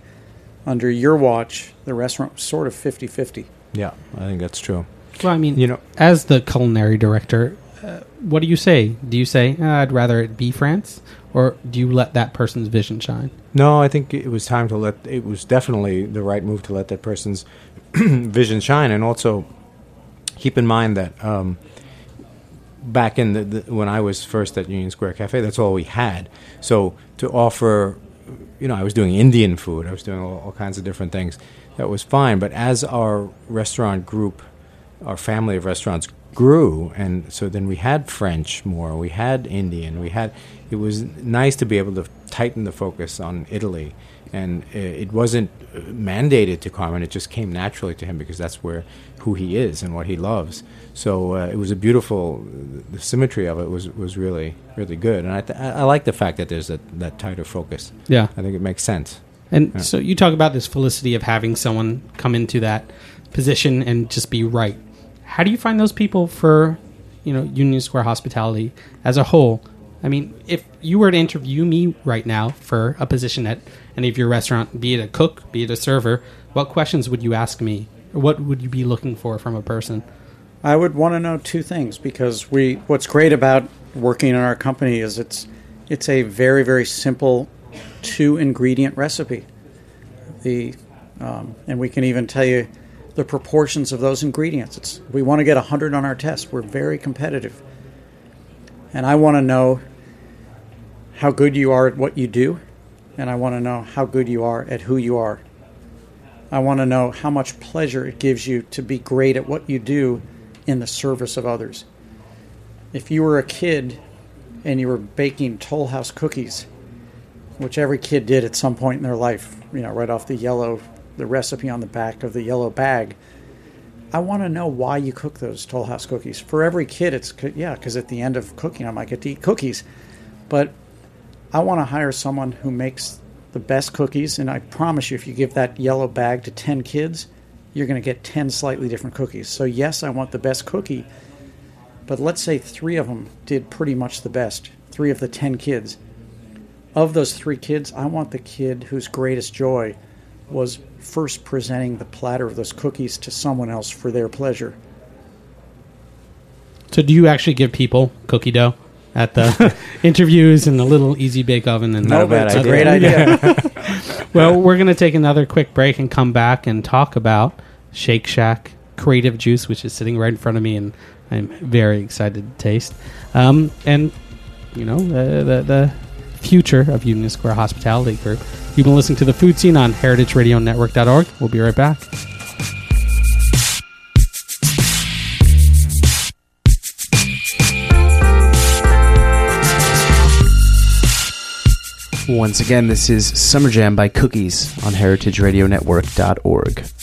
under your watch, the restaurant was sort of 50 50. Yeah, I think that's true. Well, I mean, You know, as the culinary director, uh, what do you say? Do you say "Ah, I'd rather it be France, or do you let that person's vision shine? No, I think it was time to let. It was definitely the right move to let that person's *clears throat* vision shine, and also keep in mind that um, back in the, the when I was first at Union Square Cafe, that's all we had. So to offer, you know, I was doing Indian food, I was doing all, all kinds of different things. That was fine, but as our restaurant group, our family of restaurants grew, and so then we had French more, we had Indian, we had. It was nice to be able to tighten the focus on Italy, and it wasn't uh, mandated to Carmen. It just came naturally to him because that's where who he is and what he loves. So uh, it was a beautiful. The symmetry of it was was really really good, and I th- I like the fact that there's that that tighter focus. Yeah. I think it makes sense. And Yeah. so you talk about this felicity of having someone come into that position and just be right. How do you find those people for, you know, Union Square hospitality as a whole? I mean, if you were to interview me right now for a position at any of your restaurant, be it a cook, be it a server, what questions would you ask me? Or what would you be looking for from a person? I would want to know two things because we. What's great about working in our company is it's it's a very very simple two ingredient recipe. The um, and we can even tell you the proportions of those ingredients. It's we want to get hundred on our test. We're very competitive, and I want to know how good you are at what you do, and I want to know how good you are at who you are. I want to know how much pleasure it gives you to be great at what you do in the service of others. If you were a kid and you were baking Toll House cookies, which every kid did at some point in their life, you know, right off the yellow, the recipe on the back of the yellow bag, I want to know why you cook those Toll House cookies. For every kid, it's, yeah, because at the end of cooking, I might get to eat cookies. But I want to hire someone who makes the best cookies, and I promise you, if you give that yellow bag to 10 kids, you're going to get 10 slightly different cookies. So, yes, I want the best cookie, but let's say three of them did pretty much the best, three of the 10 kids. Of those three kids, I want the kid whose greatest joy was first presenting the platter of those cookies to someone else for their pleasure. So do you actually give people cookie dough at the *laughs* interviews and the little easy bake oven and Not a No, but bad it's a great idea. *laughs* Well, we're going to take another quick break and come back and talk about Shake Shack Creative Juice, which is sitting right in front of me, and I'm very excited to taste. Um, and you know the, the the future of Union Square Hospitality Group. You've been listening to the Food Seen on HeritageRadioNetwork.org. We'll be right back. Once again, this is Summer Jam by Cookies on heritageradionetwork.org.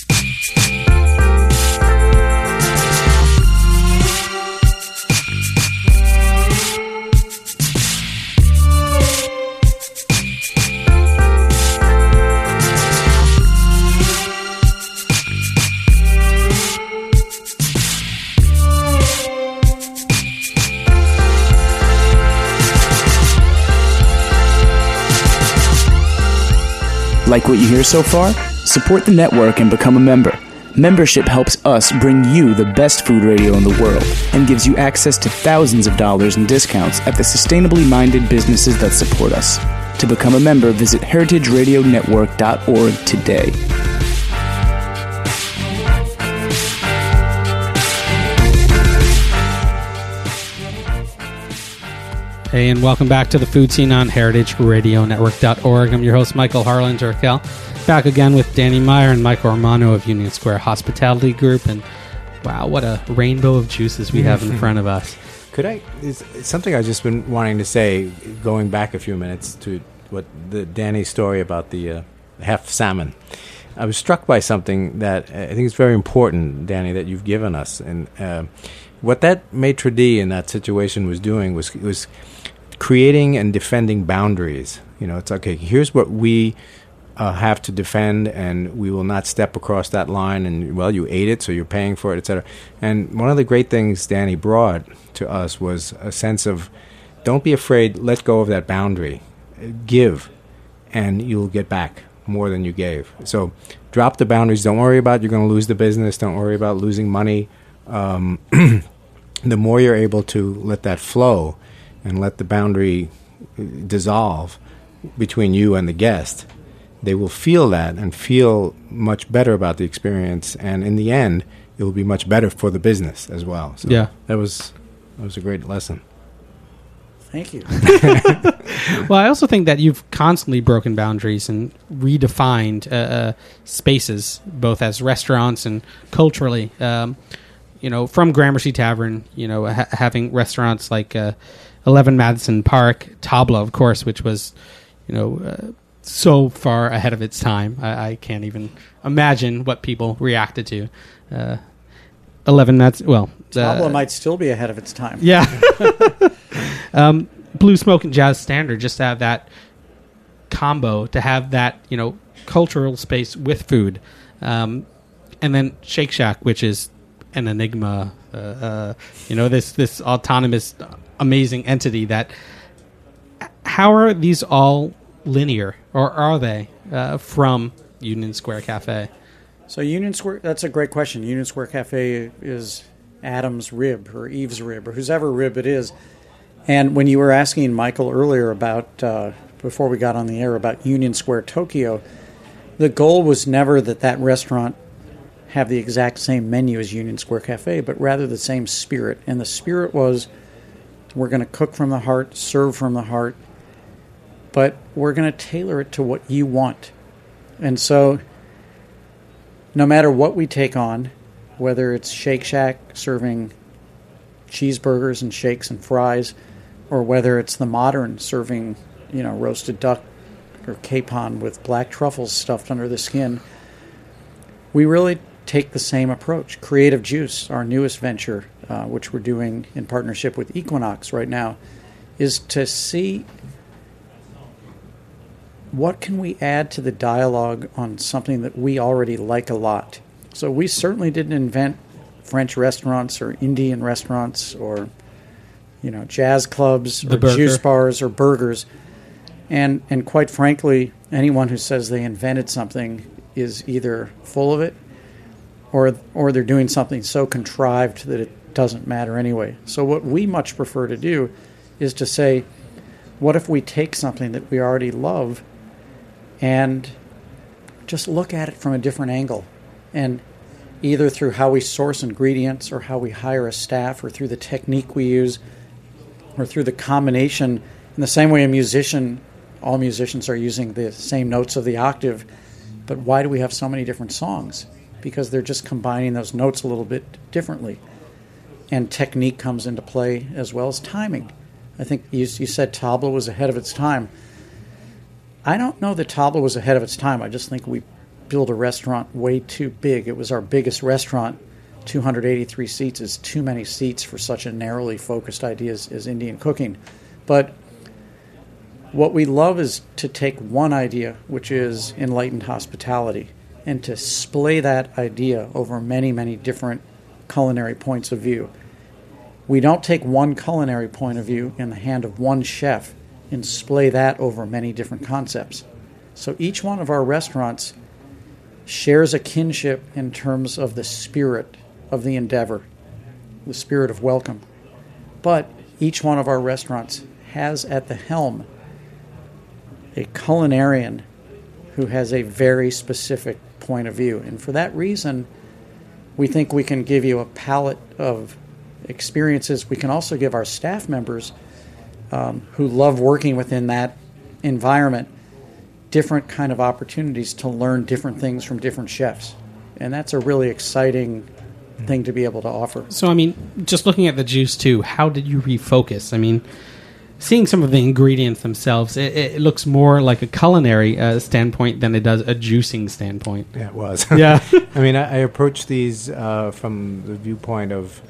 Like what you hear so far? Support the network and become a member. Membership helps us bring you the best food radio in the world and gives you access to thousands of dollars in discounts at the sustainably minded businesses that support us. To become a member, visit heritageradionetwork.org today. Hey, and welcome back to the Food Seen on HeritageRadioNetwork.org. I'm your host, Michael Harlan Turkel, back again with Danny Meyer and Michael Romano of Union Square Hospitality Group. And wow, what a rainbow of juices we have in front of us. Could I? Is something I've just been wanting to say, going back a few minutes to what the Danny's story about the uh, half salmon. I was struck by something that uh, I think is very important, Danny, that you've given us, and uh, what that maitre d' in that situation was doing was was creating and defending boundaries. You know, it's okay. Here's what we uh, have to defend, and we will not step across that line. And well, you ate it, so you're paying for it, etc. And one of the great things Danny brought to us was a sense of don't be afraid. Let go of that boundary. Give, and you'll get back more than you gave. So drop the boundaries. Don't worry about you're going to lose the business. Don't worry about losing money. Um, *clears throat* the more you're able to let that flow and let the boundary dissolve between you and the guest, they will feel that and feel much better about the experience. And in the end, it will be much better for the business as well. So Yeah. that was that was a great lesson. Thank you. *laughs* Well, I also think that you've constantly broken boundaries and redefined uh, uh, spaces, both as restaurants and culturally. Um, you know, from Gramercy Tavern, you know, ha- having restaurants like uh, Eleven Madison Park, Tabla, of course, which was, you know, uh, so far ahead of its time. I, I can't even imagine what people reacted to. Uh, Eleven Madison, well, uh, Tabla might still be ahead of its time. yeah. *laughs* um, Blue Smoke and Jazz Standard just to have that combo, to have that, you know, cultural space with food. Um, and then Shake Shack, which is an enigma, uh, uh, you know, this, this autonomous, amazing entity that. How are these all linear, or are they uh, from Union Square Cafe? So Union Square, that's a great question. Union Square Cafe is Adam's rib or Eve's rib or whose ever rib it is. And when you were asking Michael earlier about, uh, before we got on the air, about Union Square Tokyo, the goal was never that that restaurant have the exact same menu as Union Square Cafe, but rather the same spirit. And the spirit was we're going to cook from the heart, serve from the heart, but we're going to tailor it to what you want. And so no matter what we take on, whether it's Shake Shack serving cheeseburgers and shakes and fries, or whether it's the modern serving, you know, roasted duck or capon with black truffles stuffed under the skin, we really take the same approach. Creative Juice, our newest venture, uh, which we're doing in partnership with Equinox right now, is to see what can we add to the dialogue on something that we already like a lot. So we certainly didn't invent French restaurants or Indian restaurants or you know jazz clubs The or burger. juice bars or burgers. And and quite frankly, anyone who says they invented something is either full of it or or they're doing something so contrived that it doesn't matter anyway. So what we much prefer to do is to say, what if we take something that we already love and just look at it from a different angle and either through how we source ingredients or how we hire a staff or through the technique we use or through the combination in the same way a musician all musicians are using the same notes of the octave but why do we have so many different songs because they're just combining those notes a little bit differently. And technique comes into play as well as timing. I think you, you said tabla was ahead of its time. I don't know that tabla was ahead of its time. I just think we built a restaurant way too big. It was our biggest restaurant. 283 seats is too many seats for such a narrowly focused idea as, as Indian cooking. But what we love is to take one idea, which is enlightened hospitality, and to splay that idea over many, many different culinary points of view. We don't take one culinary point of view in the hand of one chef and splay that over many different concepts. So each one of our restaurants shares a kinship in terms of the spirit of the endeavor, the spirit of welcome. But each one of our restaurants has at the helm a culinarian who has a very specific point of view. And for that reason, we think we can give you a palette of experiences. We can also give our staff members um, who love working within that environment different kind of opportunities to learn different things from different chefs. And that's a really exciting thing to be able to offer. So, I mean, just looking at the juice too, how did you refocus? I mean, seeing some of the ingredients themselves, it, it looks more like a culinary uh, standpoint than it does a juicing standpoint. Yeah, it was. *laughs* Yeah. *laughs* I mean, I, I approach these uh, from the viewpoint of,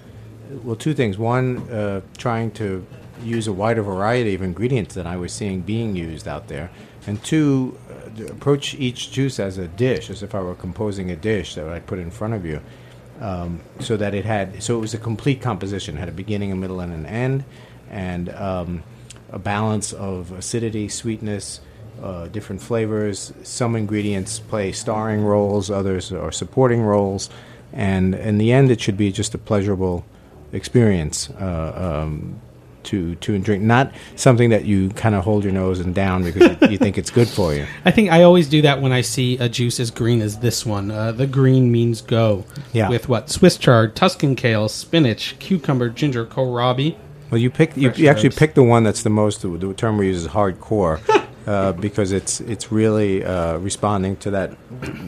well, two things. One, uh, trying to use a wider variety of ingredients than I was seeing being used out there. And two, uh, approach each juice as a dish, as if I were composing a dish that I'd put in front of you. Um, so that it had, so it was a complete composition. It had a beginning, a middle, and an end, and um, a balance of acidity, sweetness, uh, different flavors. Some ingredients play starring roles, others are supporting roles, and in the end, it should be just a pleasurable experience uh, um, to to drink. Not something that you kind of hold your nose and down because you, you think it's good for you. *laughs* I think I always do that when I see a juice as green as this one. Uh, the green means go. Yeah. With what? Swiss chard, Tuscan kale, spinach, cucumber, ginger, kohlrabi. Well, you pick you, you actually pick the one that's the most. The, term we use is hardcore, *laughs* uh, because it's it's really uh, responding to that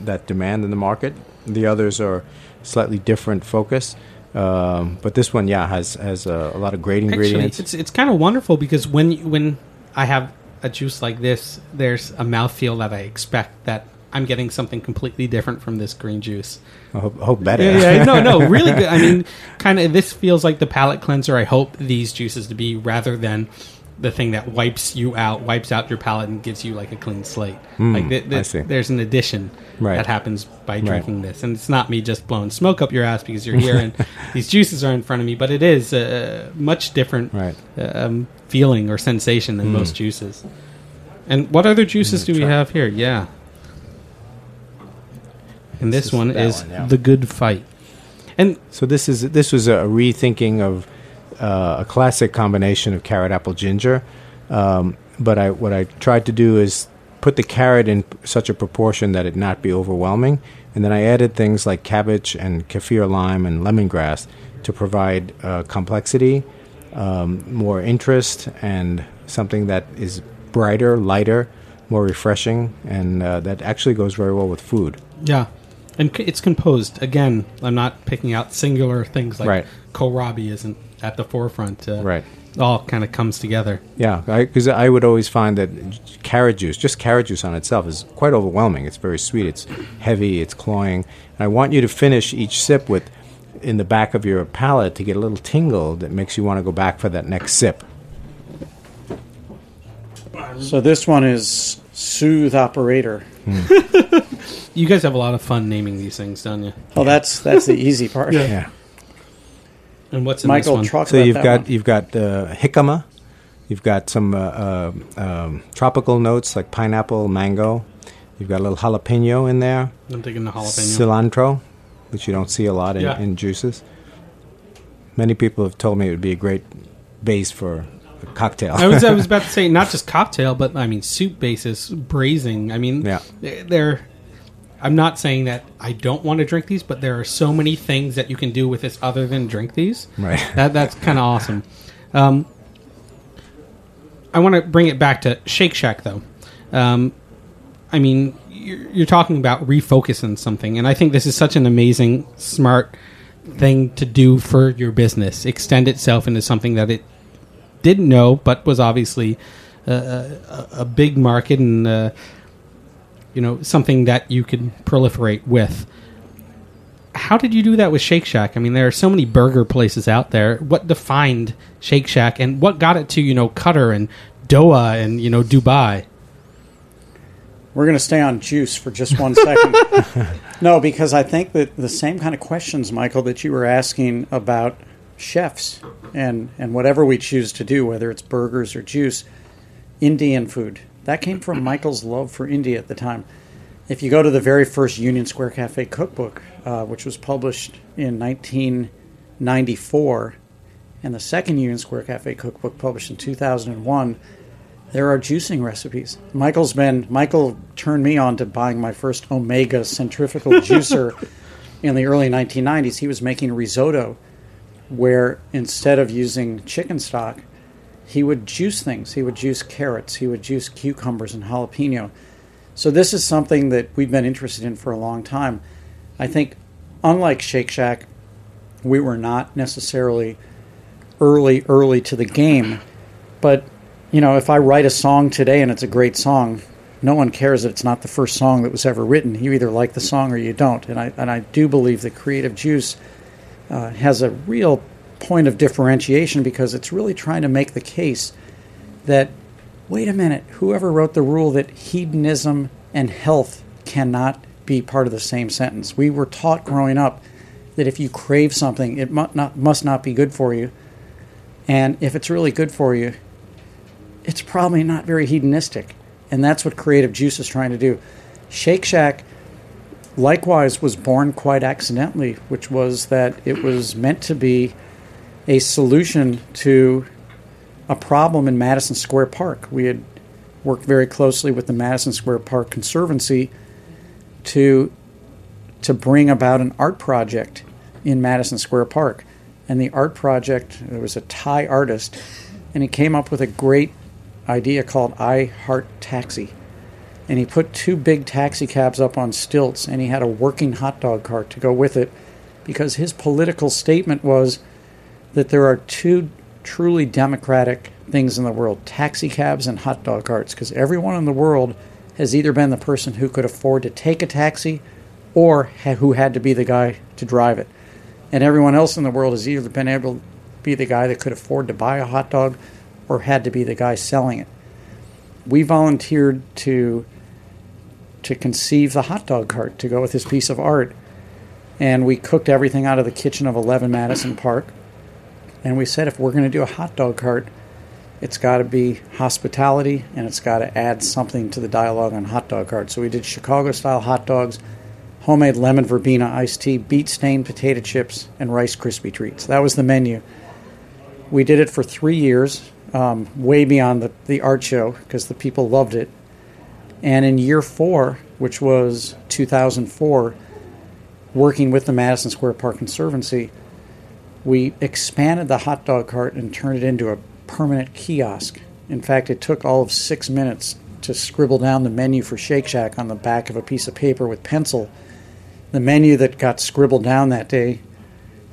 that demand in the market. The others are slightly different focus, um, but this one, yeah, has has uh, a lot of great Actually, ingredients. it's it's kind of wonderful because when when I have a juice like this, there's a mouthfeel that I expect that I'm getting something completely different from this green juice. I hope, hope better. Yeah, yeah, no, no, *laughs* really good. I mean, kind of this feels like the palate cleanser. I hope these juices to be rather than the thing that wipes you out, wipes out your palate, and gives you like a clean slate. Mm, like th- th- I there's an addition Right. that happens by Right. drinking this, and it's not me just blowing smoke up your ass because you're here and *laughs* these juices are in front of me, but it is a much different Right. um, feeling or sensation than Mm. most juices. And what other juices do we try. have here? Yeah. And this This is one is one, yeah. the good fight. And So this is this was a rethinking of uh, a classic combination of carrot, apple, ginger. Um, but I what I tried to do is put the carrot in such a proportion that it not be overwhelming, and then I added things like cabbage and kaffir lime and lemongrass to provide uh, complexity, um, more interest, and something that is brighter, lighter, more refreshing, and uh, that actually goes very well with food. Yeah, and c- it's composed. Again, I'm not picking out singular things like Right. kohlrabi isn't at the forefront. Uh, Right. All kind of comes together. Yeah, because I, would always find that j- carrot juice, just carrot juice on itself, is quite overwhelming. It's very sweet. It's heavy. It's cloying. And I want you to finish each sip with, in the back of your palate, to get a little tingle that makes you want to go back for that next sip. So this one is Soothe Operator. *laughs* You guys have a lot of fun naming these things, don't you? Oh, that's that's the easy part. *laughs* Yeah. And what's in Michael, this one? talk So about you've that got one. you've got uh, jicama, you've got some uh, uh, um, tropical notes like pineapple, mango. You've got a little jalapeno in there. I'm thinking the jalapeno. cilantro, which you don't see a lot in, Yeah. in juices. Many people have told me it would be a great base for a cocktail. I was I was *laughs* about to say not just cocktail, but I mean soup bases, braising. I mean, Yeah. they're- they're I'm not saying that I don't want to drink these, but there are so many things that you can do with this other than drink these. Right. That that's kind of awesome. Um, I want to bring it back to Shake Shack, though. Um, I mean, you're, you're talking about refocusing something, and I think this is such an amazing, smart thing to do for your business. Extend itself into something that it didn't know, but was obviously a, a, a big market and uh, you know something that you could proliferate with. How did you do that with Shake Shack? I mean, there are so many burger places out there. What defined Shake Shack, and what got it to you know Qatar and Doha and you know Dubai? We're going to stay on juice for just one second. *laughs* no, because I think that the same kind of questions, Michael, that you were asking about chefs and, and whatever we choose to do, whether it's burgers or juice, Indian food. That came from Michael's love for India at the time. If you go to the very first Union Square Cafe cookbook, uh, which was published in 1994, and the second Union Square Cafe cookbook published in 2001, there are juicing recipes. Michael's been Michael turned me on to buying my first Omega centrifugal *laughs* juicer in the early 1990s. He was making risotto where instead of using chicken stock, he would juice things. He would juice carrots, he would juice cucumbers and jalapeno. So this is something that we've been interested in for a long time. I think unlike Shake Shack, we were not necessarily early early to the game, but you know, if I write a song today and it's a great song, no one cares that it's not the first song that was ever written. You either like the song or you don't. And I and I do believe that Creative Juice uh, has a real point of differentiation because it's really trying to make the case that wait a minute, whoever wrote the rule that hedonism and health cannot be part of the same sentence. We were taught growing up that if you crave something, it must not, must not be good for you. And if it's really good for you, it's probably not very hedonistic. And that's what Creative Juice is trying to do. Shake Shack likewise was born quite accidentally, which was that it was meant to be a solution to a problem in Madison Square Park. We had worked very closely with the Madison Square Park Conservancy to to bring about an art project in Madison Square Park. And the art project, there was a Thai artist, and he came up with a great idea called I Heart Taxi. And he put two big taxi cabs up on stilts, and he had a working hot dog cart to go with it because his political statement was that there are two truly democratic things in the world taxi cabs and hot dog carts, because everyone in the world has either been the person who could afford to take a taxi or ha- who had to be the guy to drive it. And everyone else in the world has either been able to be the guy that could afford to buy a hot dog or had to be the guy selling it. We volunteered to to conceive the hot dog cart to go with this piece of art. And we cooked everything out of the kitchen of 11 Madison Park. And we said if we're going to do a hot dog cart, it's got to be hospitality and it's got to add something to the dialogue on hot dog cart. So we did Chicago style hot dogs, homemade lemon verbena iced tea, beet stained potato chips, and Rice Krispie treats. That was the menu. We did it for three years, um, way beyond the, the art show because the people loved it. And in year four, which was 2004, working with the Madison Square Park Conservancy, we expanded the hot dog cart and turned it into a permanent kiosk. In fact, it took all of six minutes to scribble down the menu for Shake Shack on the back of a piece of paper with pencil. The menu that got scribbled down that day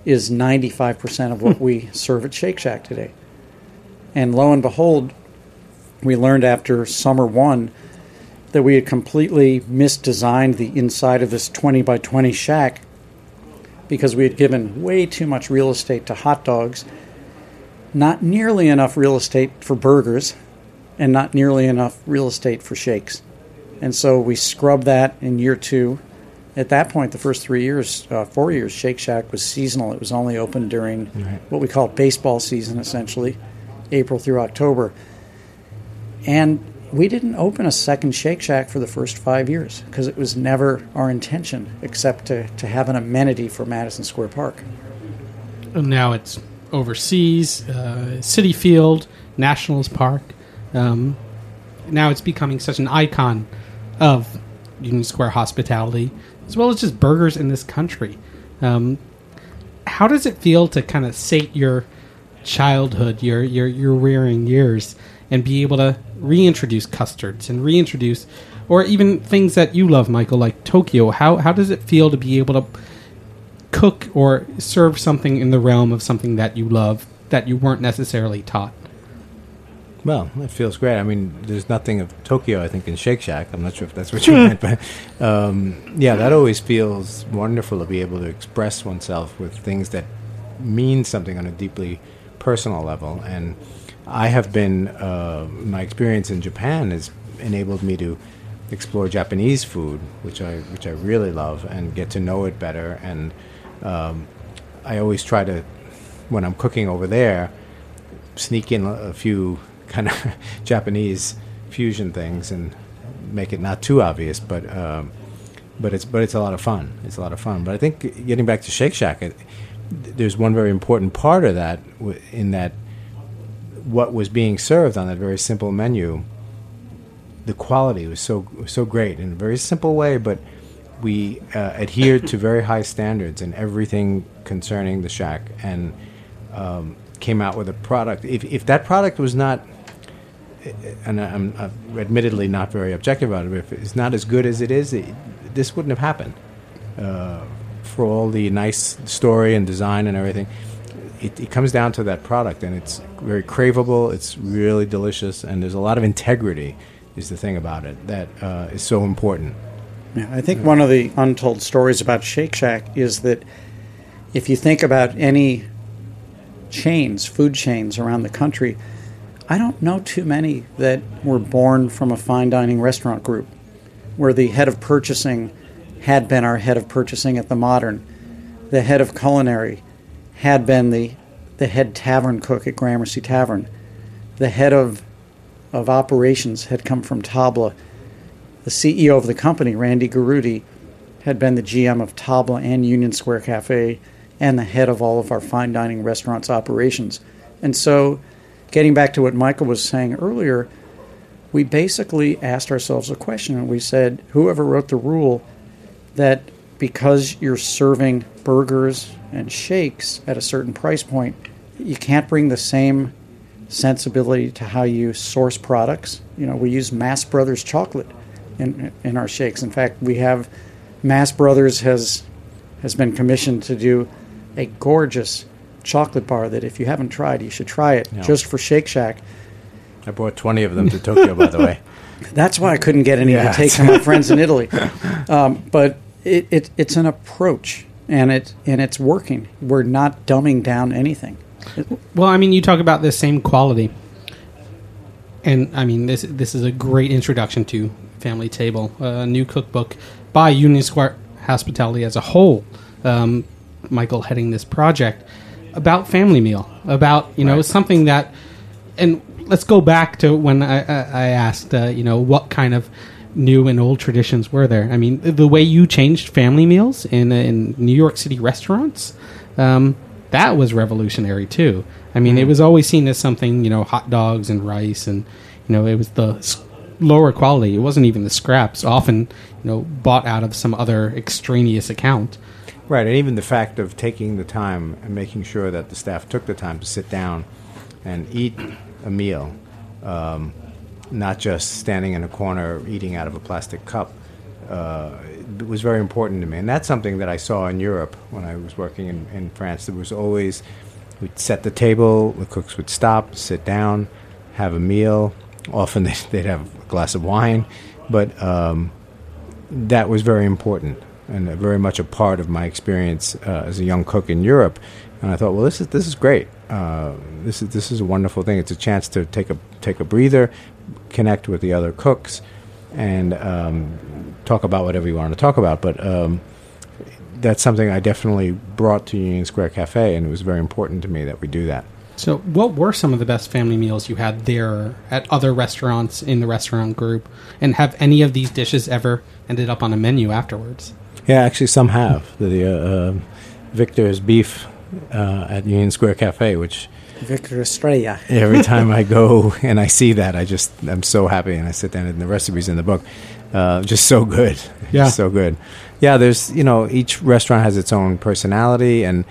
is 95% of what hmm. we serve at Shake Shack today. And lo and behold, we learned after summer one that we had completely misdesigned the inside of this 20 by 20 shack because we had given way too much real estate to hot dogs, not nearly enough real estate for burgers, and not nearly enough real estate for shakes. And so we scrubbed that in year two. At that point, the first three years, uh, four years, Shake Shack was seasonal. It was only open during Right. what we call baseball season, essentially, April through October. And we didn't open a second Shake Shack for the first five years because it was never our intention except to, to have an amenity for Madison Square Park. And now it's overseas, uh, Citi Field, Nationals Park. Um, now it's becoming such an icon of Union Square hospitality, as well as just burgers in this country. Um, how does it feel to kind of sate your childhood, your your your rearing years, and be able to reintroduce custards and reintroduce, or even things that you love, Michael, like Tokyo? How how does it feel to be able to cook or serve something in the realm of something that you love that you weren't necessarily taught? Well, it feels great. I mean, there's nothing of Tokyo, I think, in Shake Shack. I'm not sure if that's what you *laughs* meant, but um, yeah, that always feels wonderful to be able to express oneself with things that mean something on a deeply personal level. And I have been, uh, my experience in Japan has enabled me to explore Japanese food, which I which I really love, and get to know it better. And um, I always try to, when I'm cooking over there, sneak in a few kind of *laughs* Japanese fusion things and make it not too obvious, but um, but it's but it's a lot of fun. It's a lot of fun. But I think getting back to Shake Shack, it, there's one very important part of that in that what was being served on that very simple menu, the quality was so so great in a very simple way, but we uh, adhered to very high standards in everything concerning the shack and um, came out with a product. If if that product was not and I'm, I'm admittedly not very objective about it, but if it's not as good as it is, it, this wouldn't have happened. Uh, for all the nice story and design and everything, it, it, comes down to that product, and it's very craveable. It's really delicious, and there's a lot of integrity. Is the thing about it that uh, is so important. Yeah, I think one of the untold stories about Shake Shack is that if you think about any chains, food chains around the country, I don't know too many that were born from a fine dining restaurant group where the head of purchasing had been our head of purchasing at the Modern. The head of culinary had been the, the head tavern cook at Gramercy Tavern. The head of, of operations had come from Tabla. The CEO of the company, Randy Garutti, had been the GM of Tabla and Union Square Cafe and the head of all of our fine dining restaurants operations. And so getting back to what Michael was saying earlier, we basically asked ourselves a question and we said, whoever wrote the rule that because you're serving burgers and shakes at a certain price point, you can't bring the same sensibility to how you source products. You know, we use Mast Brothers chocolate in in our shakes. In fact, we have Mast Brothers has has been commissioned to do a gorgeous chocolate bar that if you haven't tried, you should try it Yeah. just for Shake Shack. I brought 20 of them to Tokyo, by the way. *laughs* That's why I couldn't get any Yeah. to take to my friends in *laughs* Italy. Um, but it, it, it's an approach, and it and it's working. We're not dumbing down anything. Well, I mean, you talk about this same quality, and I mean this this is a great introduction to Family Table, a new cookbook by Union Square Hospitality as a whole. Um, Michael heading this project about family meal, about you know Right. something that, and let's go back to when I, I, I asked, uh, you know, what kind of new and old traditions were there? I mean, the way you changed family meals in in New York City restaurants, um, that was revolutionary too. I mean, it was always seen as something, you know, hot dogs and rice, and you know, it was the lower quality. It wasn't even the scraps, often, you know, bought out of some other extraneous account. Right, and even the fact of taking the time and making sure that the staff took the time to sit down and eat a meal, um, not just standing in a corner eating out of a plastic cup, uh, it was very important to me. And that's something that I saw in Europe when I was working in, in France. There was always, we'd set the table, the cooks would stop, sit down, have a meal. Often *laughs* they'd, have a glass of wine, but um, that was very important and very much a part of my experience uh, as a young cook in Europe. And I thought, well, this is this is great. Uh, this is this is a wonderful thing. It's a chance to take a take a breather, connect with the other cooks, and um, talk about whatever you want to talk about. But um, that's something I definitely brought to Union Square Cafe, and it was very important to me that we do that. So, what were some of the best family meals you had there at other restaurants in the restaurant group? And have any of these dishes ever ended up on a menu afterwards? Yeah, actually, some have the uh, uh, Victor's beef uh, at Union Square Cafe, which Victor Estrella. *laughs* Every time I go *laughs* and I see that, I just I'm so happy, and I sit down and the recipes in the book, uh, just so good, *laughs* Yeah. so good. Yeah, there's you know each restaurant has its own personality, and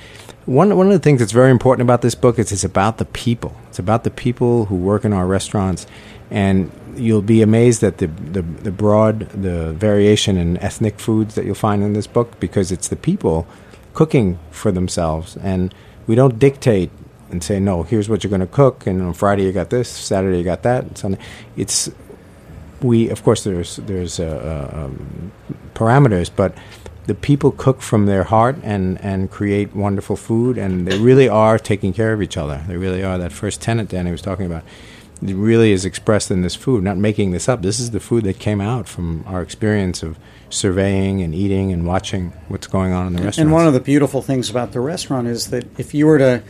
one one of the things that's very important about this book is it's about the people. It's about the people who work in our restaurants, and you'll be amazed at the the, the broad the variation in ethnic foods that you'll find in this book because it's the people cooking for themselves, and we don't dictate and say no. Here's what you're going to cook, and on Friday you got this, Saturday you got that, and Sunday. It's we of course there's there's uh, uh, um, parameters, but the people cook from their heart and and create wonderful food, and they really are taking care of each other. They really are. That first tenant Danny was talking about. Really is expressed in this food. Not making this up. This is the food that came out from our experience of surveying and eating and watching what's going on in the restaurant. And one of the beautiful things about the restaurant is that if you were to,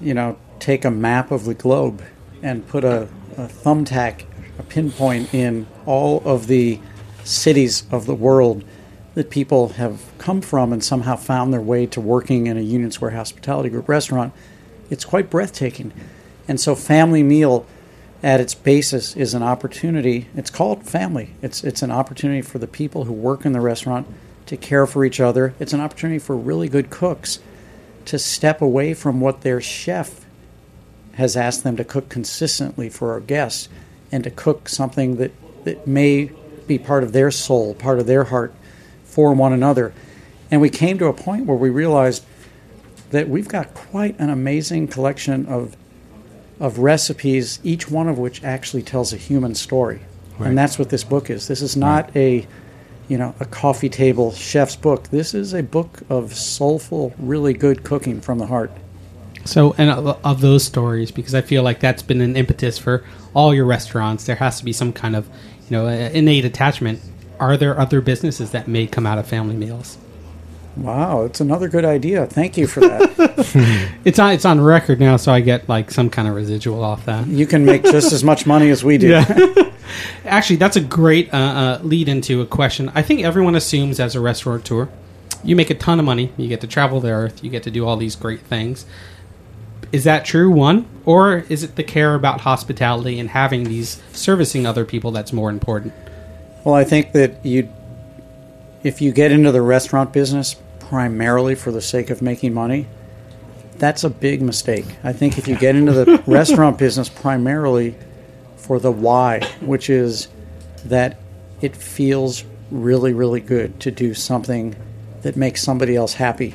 you know, take a map of the globe and put a, a thumbtack, a pinpoint in all of the cities of the world that people have come from and somehow found their way to working in a Union Square Hospitality Group restaurant, it's quite breathtaking. And so, Family Meal at its basis is an opportunity. It's called family. It's it's an opportunity for the people who work in the restaurant to care for each other. It's an opportunity for really good cooks to step away from what their chef has asked them to cook consistently for our guests and to cook something that, that may be part of their soul, part of their heart for one another. And we came to a point where we realized that we've got quite an amazing collection of of recipes, each one of which actually tells a human story. Right. And that's what this book is. This is not a you know, a coffee table chef's book. This is a book of soulful, really good cooking from the heart. So, and of, those stories, because I feel like that's been an impetus for all your restaurants. There has to be some kind of, you know, innate attachment. Are there other businesses that may come out of family meals? Wow, it's another good idea. Thank you for that. *laughs* It's on. It's on record now, so I get like some kind of residual off that. you can make just as much money as we do. *laughs* Actually, that's a great uh, uh, lead into a question. I think everyone assumes as a restaurateur, you make a ton of money, you get to travel the earth, you get to do all these great things. Is that true, one? Or is it the care about hospitality and having these servicing other people that's more important? Well, I think that you, if you get into the restaurant business primarily for the sake of making money, that's a big mistake. I think if you get into the *laughs* restaurant business primarily for the why, which is that it feels really, really good to do something that makes somebody else happy,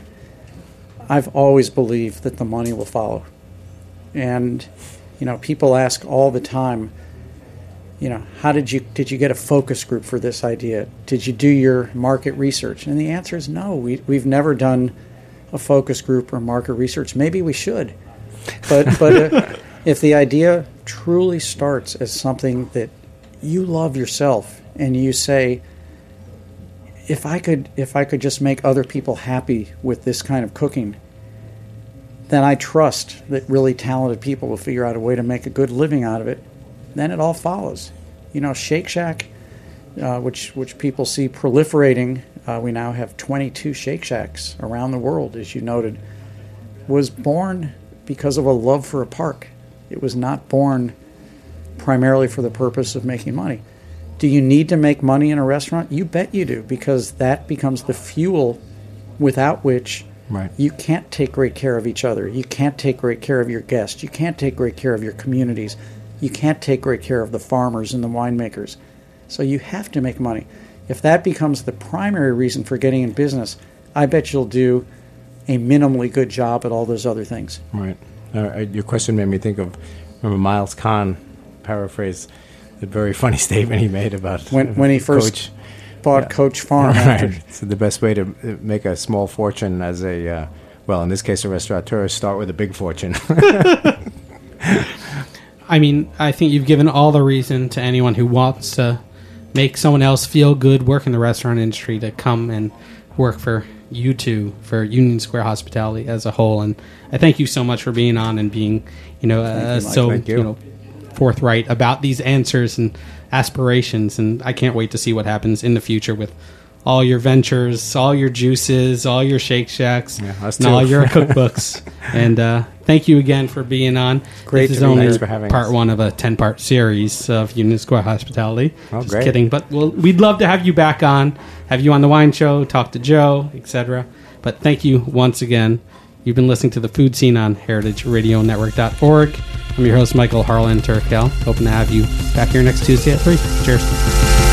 I've always believed that the money will follow. And, you know, people ask all the time, you know, how did you did you get a focus group for this idea? Did you do your market research? And the answer is no. We we've never done a focus group or market research. Maybe we should, but but uh, *laughs* if the idea truly starts as something that you love yourself and you say, if I could if I could just make other people happy with this kind of cooking, then I trust that really talented people will figure out a way to make a good living out of it. Then it all follows. You know, Shake Shack, uh, which which people see proliferating. Uh, we now have 22 Shake Shacks around the world, as you noted. Was born because of a love for a park. It was not born primarily for the purpose of making money. Do you need to make money in a restaurant? You bet you do, because that becomes the fuel without which Right. you can't take great care of each other. You can't take great care of your guests. You can't take great care of your communities. You can't take great care of the farmers and the winemakers. So you have to make money. If that becomes the primary reason for getting in business, I bet you'll do a minimally good job at all those other things. Right. Uh, your question made me think of remember Miles Cahn paraphrase the very *laughs* funny statement he made about When- when he first Coach. Bought Yeah. Coach Farm *laughs* Right. So the best way to uh, make a small fortune as a uh, well, in this case, a restaurateur, start with a big fortune. *laughs* I mean, I think you've given all the reason to anyone who wants to make someone else feel good, work in the restaurant industry, to come and work for you two, for Union Square Hospitality as a whole. And I thank you so much for being on and being, you know, uh, you, so you. you know forthright about these answers and aspirations. And I can't wait to see what happens in the future with all your ventures, all your juices, all your Shake Shacks, Yeah, and all your *laughs* cookbooks. and uh, thank you again for being on. Great This to is be only here. For having part us. one of a ten part series of Union Square Hospitality. Oh, Just great. kidding, but we'll, we'd love to have you back on, have you on the wine show, talk to Joe, etc. But thank you once again. You've been listening to the Food Seen on heritageradionetwork.org. I'm your host, Michael Harlan Turkel. Hoping to have you back here next Tuesday at 3. Cheers.